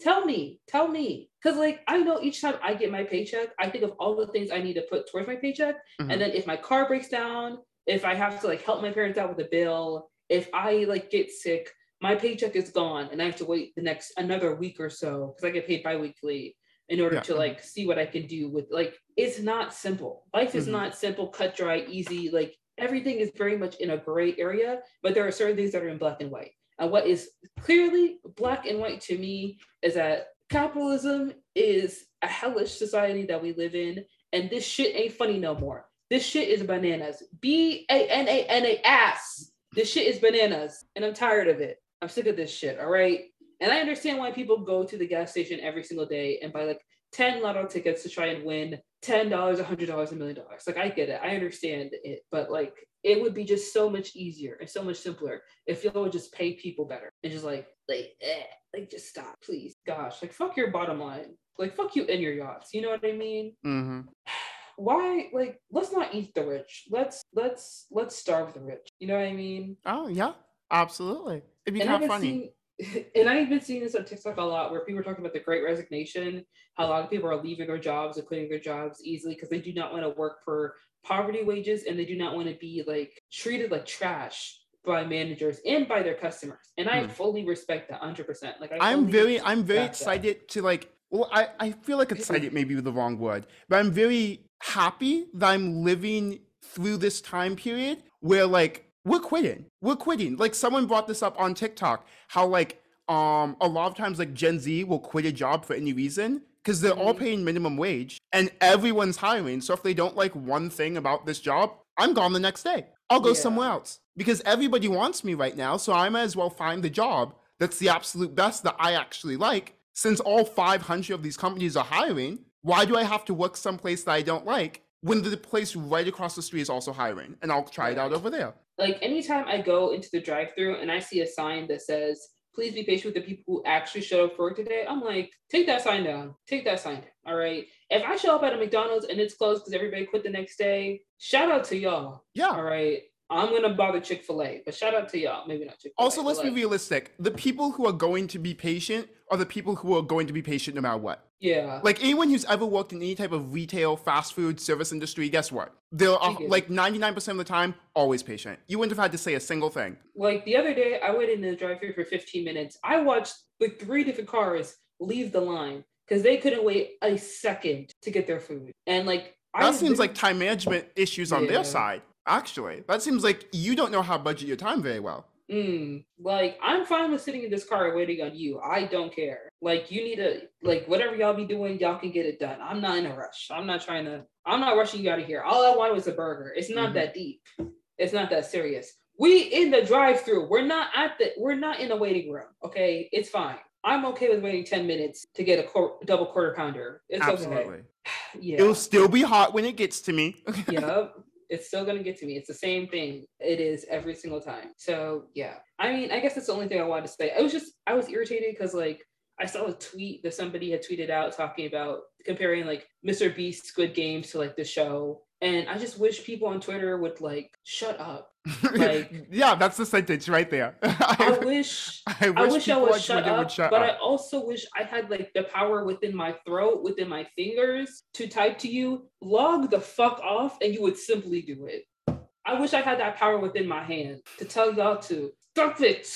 Tell me, tell me. Because, like, I know each time I get my paycheck, I think of all the things I need to put towards my paycheck. Mm-hmm. And then if my car breaks down, if I have to, like, help my parents out with a bill, if I, like, get sick, my paycheck is gone and I have to wait the next another week or so because I get paid bi-weekly in order yeah. to like see what I can do with like it's not simple. Life is mm-hmm. not simple, cut dry, easy. Like everything is very much in a gray area, but there are certain things that are in black and white. And what is clearly black and white to me is that capitalism is a hellish society that we live in, and this shit ain't funny no more. This shit is bananas. B A N A N A ass. This shit is bananas, and I'm tired of it. I'm sick of this shit. All right. And I understand why people go to the gas station every single day and buy like 10 lotto tickets to try and win $10, $100, a million dollars. Like, I get it. I understand it. But like, it would be just so much easier and so much simpler if y'all would just pay people better and just like like eh, like just stop please. Gosh like fuck your bottom line. Like fuck you and your yachts you know what i mean? Mm-hmm. why like let's not eat the rich. Let's let's let's starve the rich you know what i mean? Oh yeah absolutely. It'd be kind of funny. seen, and I've been seeing this on TikTok a lot where people are talking about the great resignation, how a lot of people are leaving their jobs and quitting their jobs easily because they do not want to work for poverty wages and they do not want to be like treated like trash by managers and by their customers. And I hmm. fully respect that 100%. Like I am very I'm very excited that. to like well I I feel like excited maybe the wrong word, but I'm very happy that I'm living through this time period where like we're quitting. We're quitting. Like someone brought this up on TikTok how like um a lot of times like Gen Z will quit a job for any reason because they're all mm-hmm. paying minimum wage and everyone's hiring. So if they don't like one thing about this job, I'm gone the next day. I'll go yeah. somewhere else because everybody wants me right now. So I might as well find the job that's the absolute best that I actually like. Since all 500 of these companies are hiring, why do I have to work someplace that I don't like when the place right across the street is also hiring? And I'll try it out over there. Like anytime I go into the drive through and I see a sign that says please be patient with the people who actually showed up for work today. I'm like, take that sign down. Take that sign down. All right. If I show up at a McDonald's and it's closed because everybody quit the next day, shout out to y'all. Yeah. All right. I'm gonna bother Chick Fil A, but shout out to y'all. Maybe not Chick Fil A. Also, let's be realistic. The people who are going to be patient are the people who are going to be patient no matter what. Yeah. Like anyone who's ever worked in any type of retail, fast food, service industry, guess what? They're like 99% of the time always patient. You wouldn't have had to say a single thing. Like the other day, I waited in the drive-thru for 15 minutes. I watched like three different cars leave the line because they couldn't wait a second to get their food. And like that I seems like time management issues on yeah. their side. Actually, that seems like you don't know how to budget your time very well. Mm, like I'm fine with sitting in this car waiting on you. I don't care. Like you need to like whatever y'all be doing, y'all can get it done. I'm not in a rush. I'm not trying to. I'm not rushing you out of here. All I want was a burger. It's not mm-hmm. that deep. It's not that serious. We in the drive-through. We're not at the. We're not in the waiting room. Okay, it's fine. I'm okay with waiting 10 minutes to get a cor- double quarter pounder. It's Absolutely. okay. yeah. It'll still be hot when it gets to me. yep it's still gonna get to me. It's the same thing. It is every single time. So yeah. I mean, I guess that's the only thing I wanted to say. I was just I was irritated because like I saw a tweet that somebody had tweeted out talking about comparing like Mr. Beast Squid Games to like the show. And I just wish people on Twitter would like shut up. Like Yeah, that's the sentence right there. I, wish I wish I, wish I was shut up, shut but up. I also wish I had like the power within my throat, within my fingers to type to you, log the fuck off, and you would simply do it. I wish I had that power within my hand to tell y'all to stop it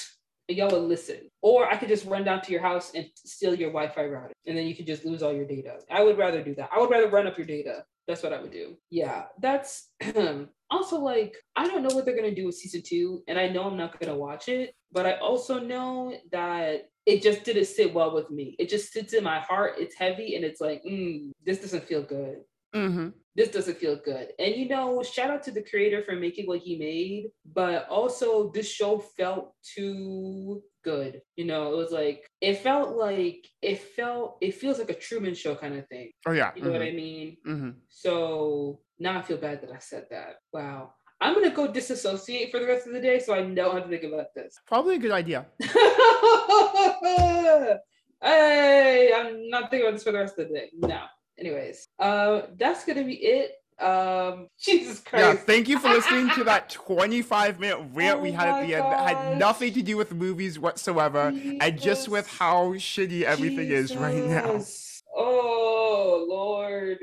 and y'all would listen. Or I could just run down to your house and steal your Wi-Fi router, and then you could just lose all your data. I would rather do that. I would rather run up your data That's what I would do. Yeah, that's also like I don't know what they're gonna do with season two, and I know I'm not gonna watch it, but I also know that it just didn't sit well with me. It just sits in my heart. It's heavy, and it's like, mm, this doesn't feel good. Mm-hmm. This doesn't feel good. And you know, shout out to the creator for making what he made, but also this show felt too good. You know, it was like it felt like it felt it feels like a Truman Show kind of thing. Oh yeah. You know what I mean? Mm-hmm. So now I feel bad that I said that. Wow. I'm gonna go disassociate for the rest of the day so I don't have to think about this. Probably a good idea. hey, I'm not thinking about this for the rest of the day. No. Anyways, uh, that's gonna be it. Um, Jesus Christ. Yeah, thank you for listening to that 25 minute rant Oh we had at the end that had nothing to do with movies whatsoever and just with how shitty everything is right now. Oh Lord,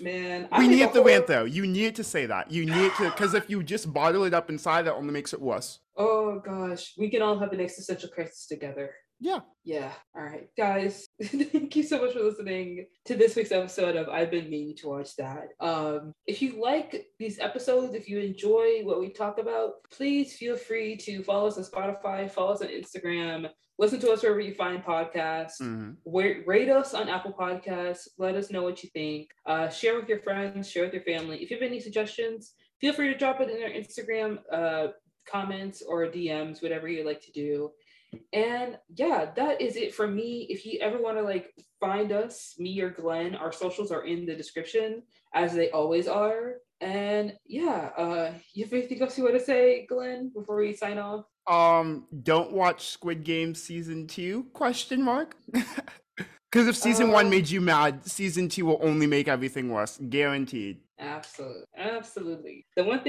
man. I We need the rant though. You need to say that. You need to, because if you just bottle it up inside, that only makes it worse. Oh gosh, we can all have an existential crisis together. Yeah. Yeah. All right, guys. thank you so much for listening to this week's episode of I've been meaning to watch that. Um, if you like these episodes, if you enjoy what we talk about, please feel free to follow us on Spotify, follow us on Instagram, listen to us wherever you find podcasts. Mhm. Wa- rate us on Apple Podcasts. Let us know what you think. Uh, share with your friends, share with your family. If you have any suggestions, feel free to drop it in our Instagram uh, comments or DMs, whatever you like to do. And yeah, that is it for me. If you ever want to like find us, me or Glenn, our socials are in the description as they always are. And yeah, uh, you have anything else you want to say, Glenn, before we sign off? Um, don't watch Squid Game season two? Question mark. Because if season one Um, made you mad, season two will only make everything worse, guaranteed. Absolutely, absolutely. The one thing.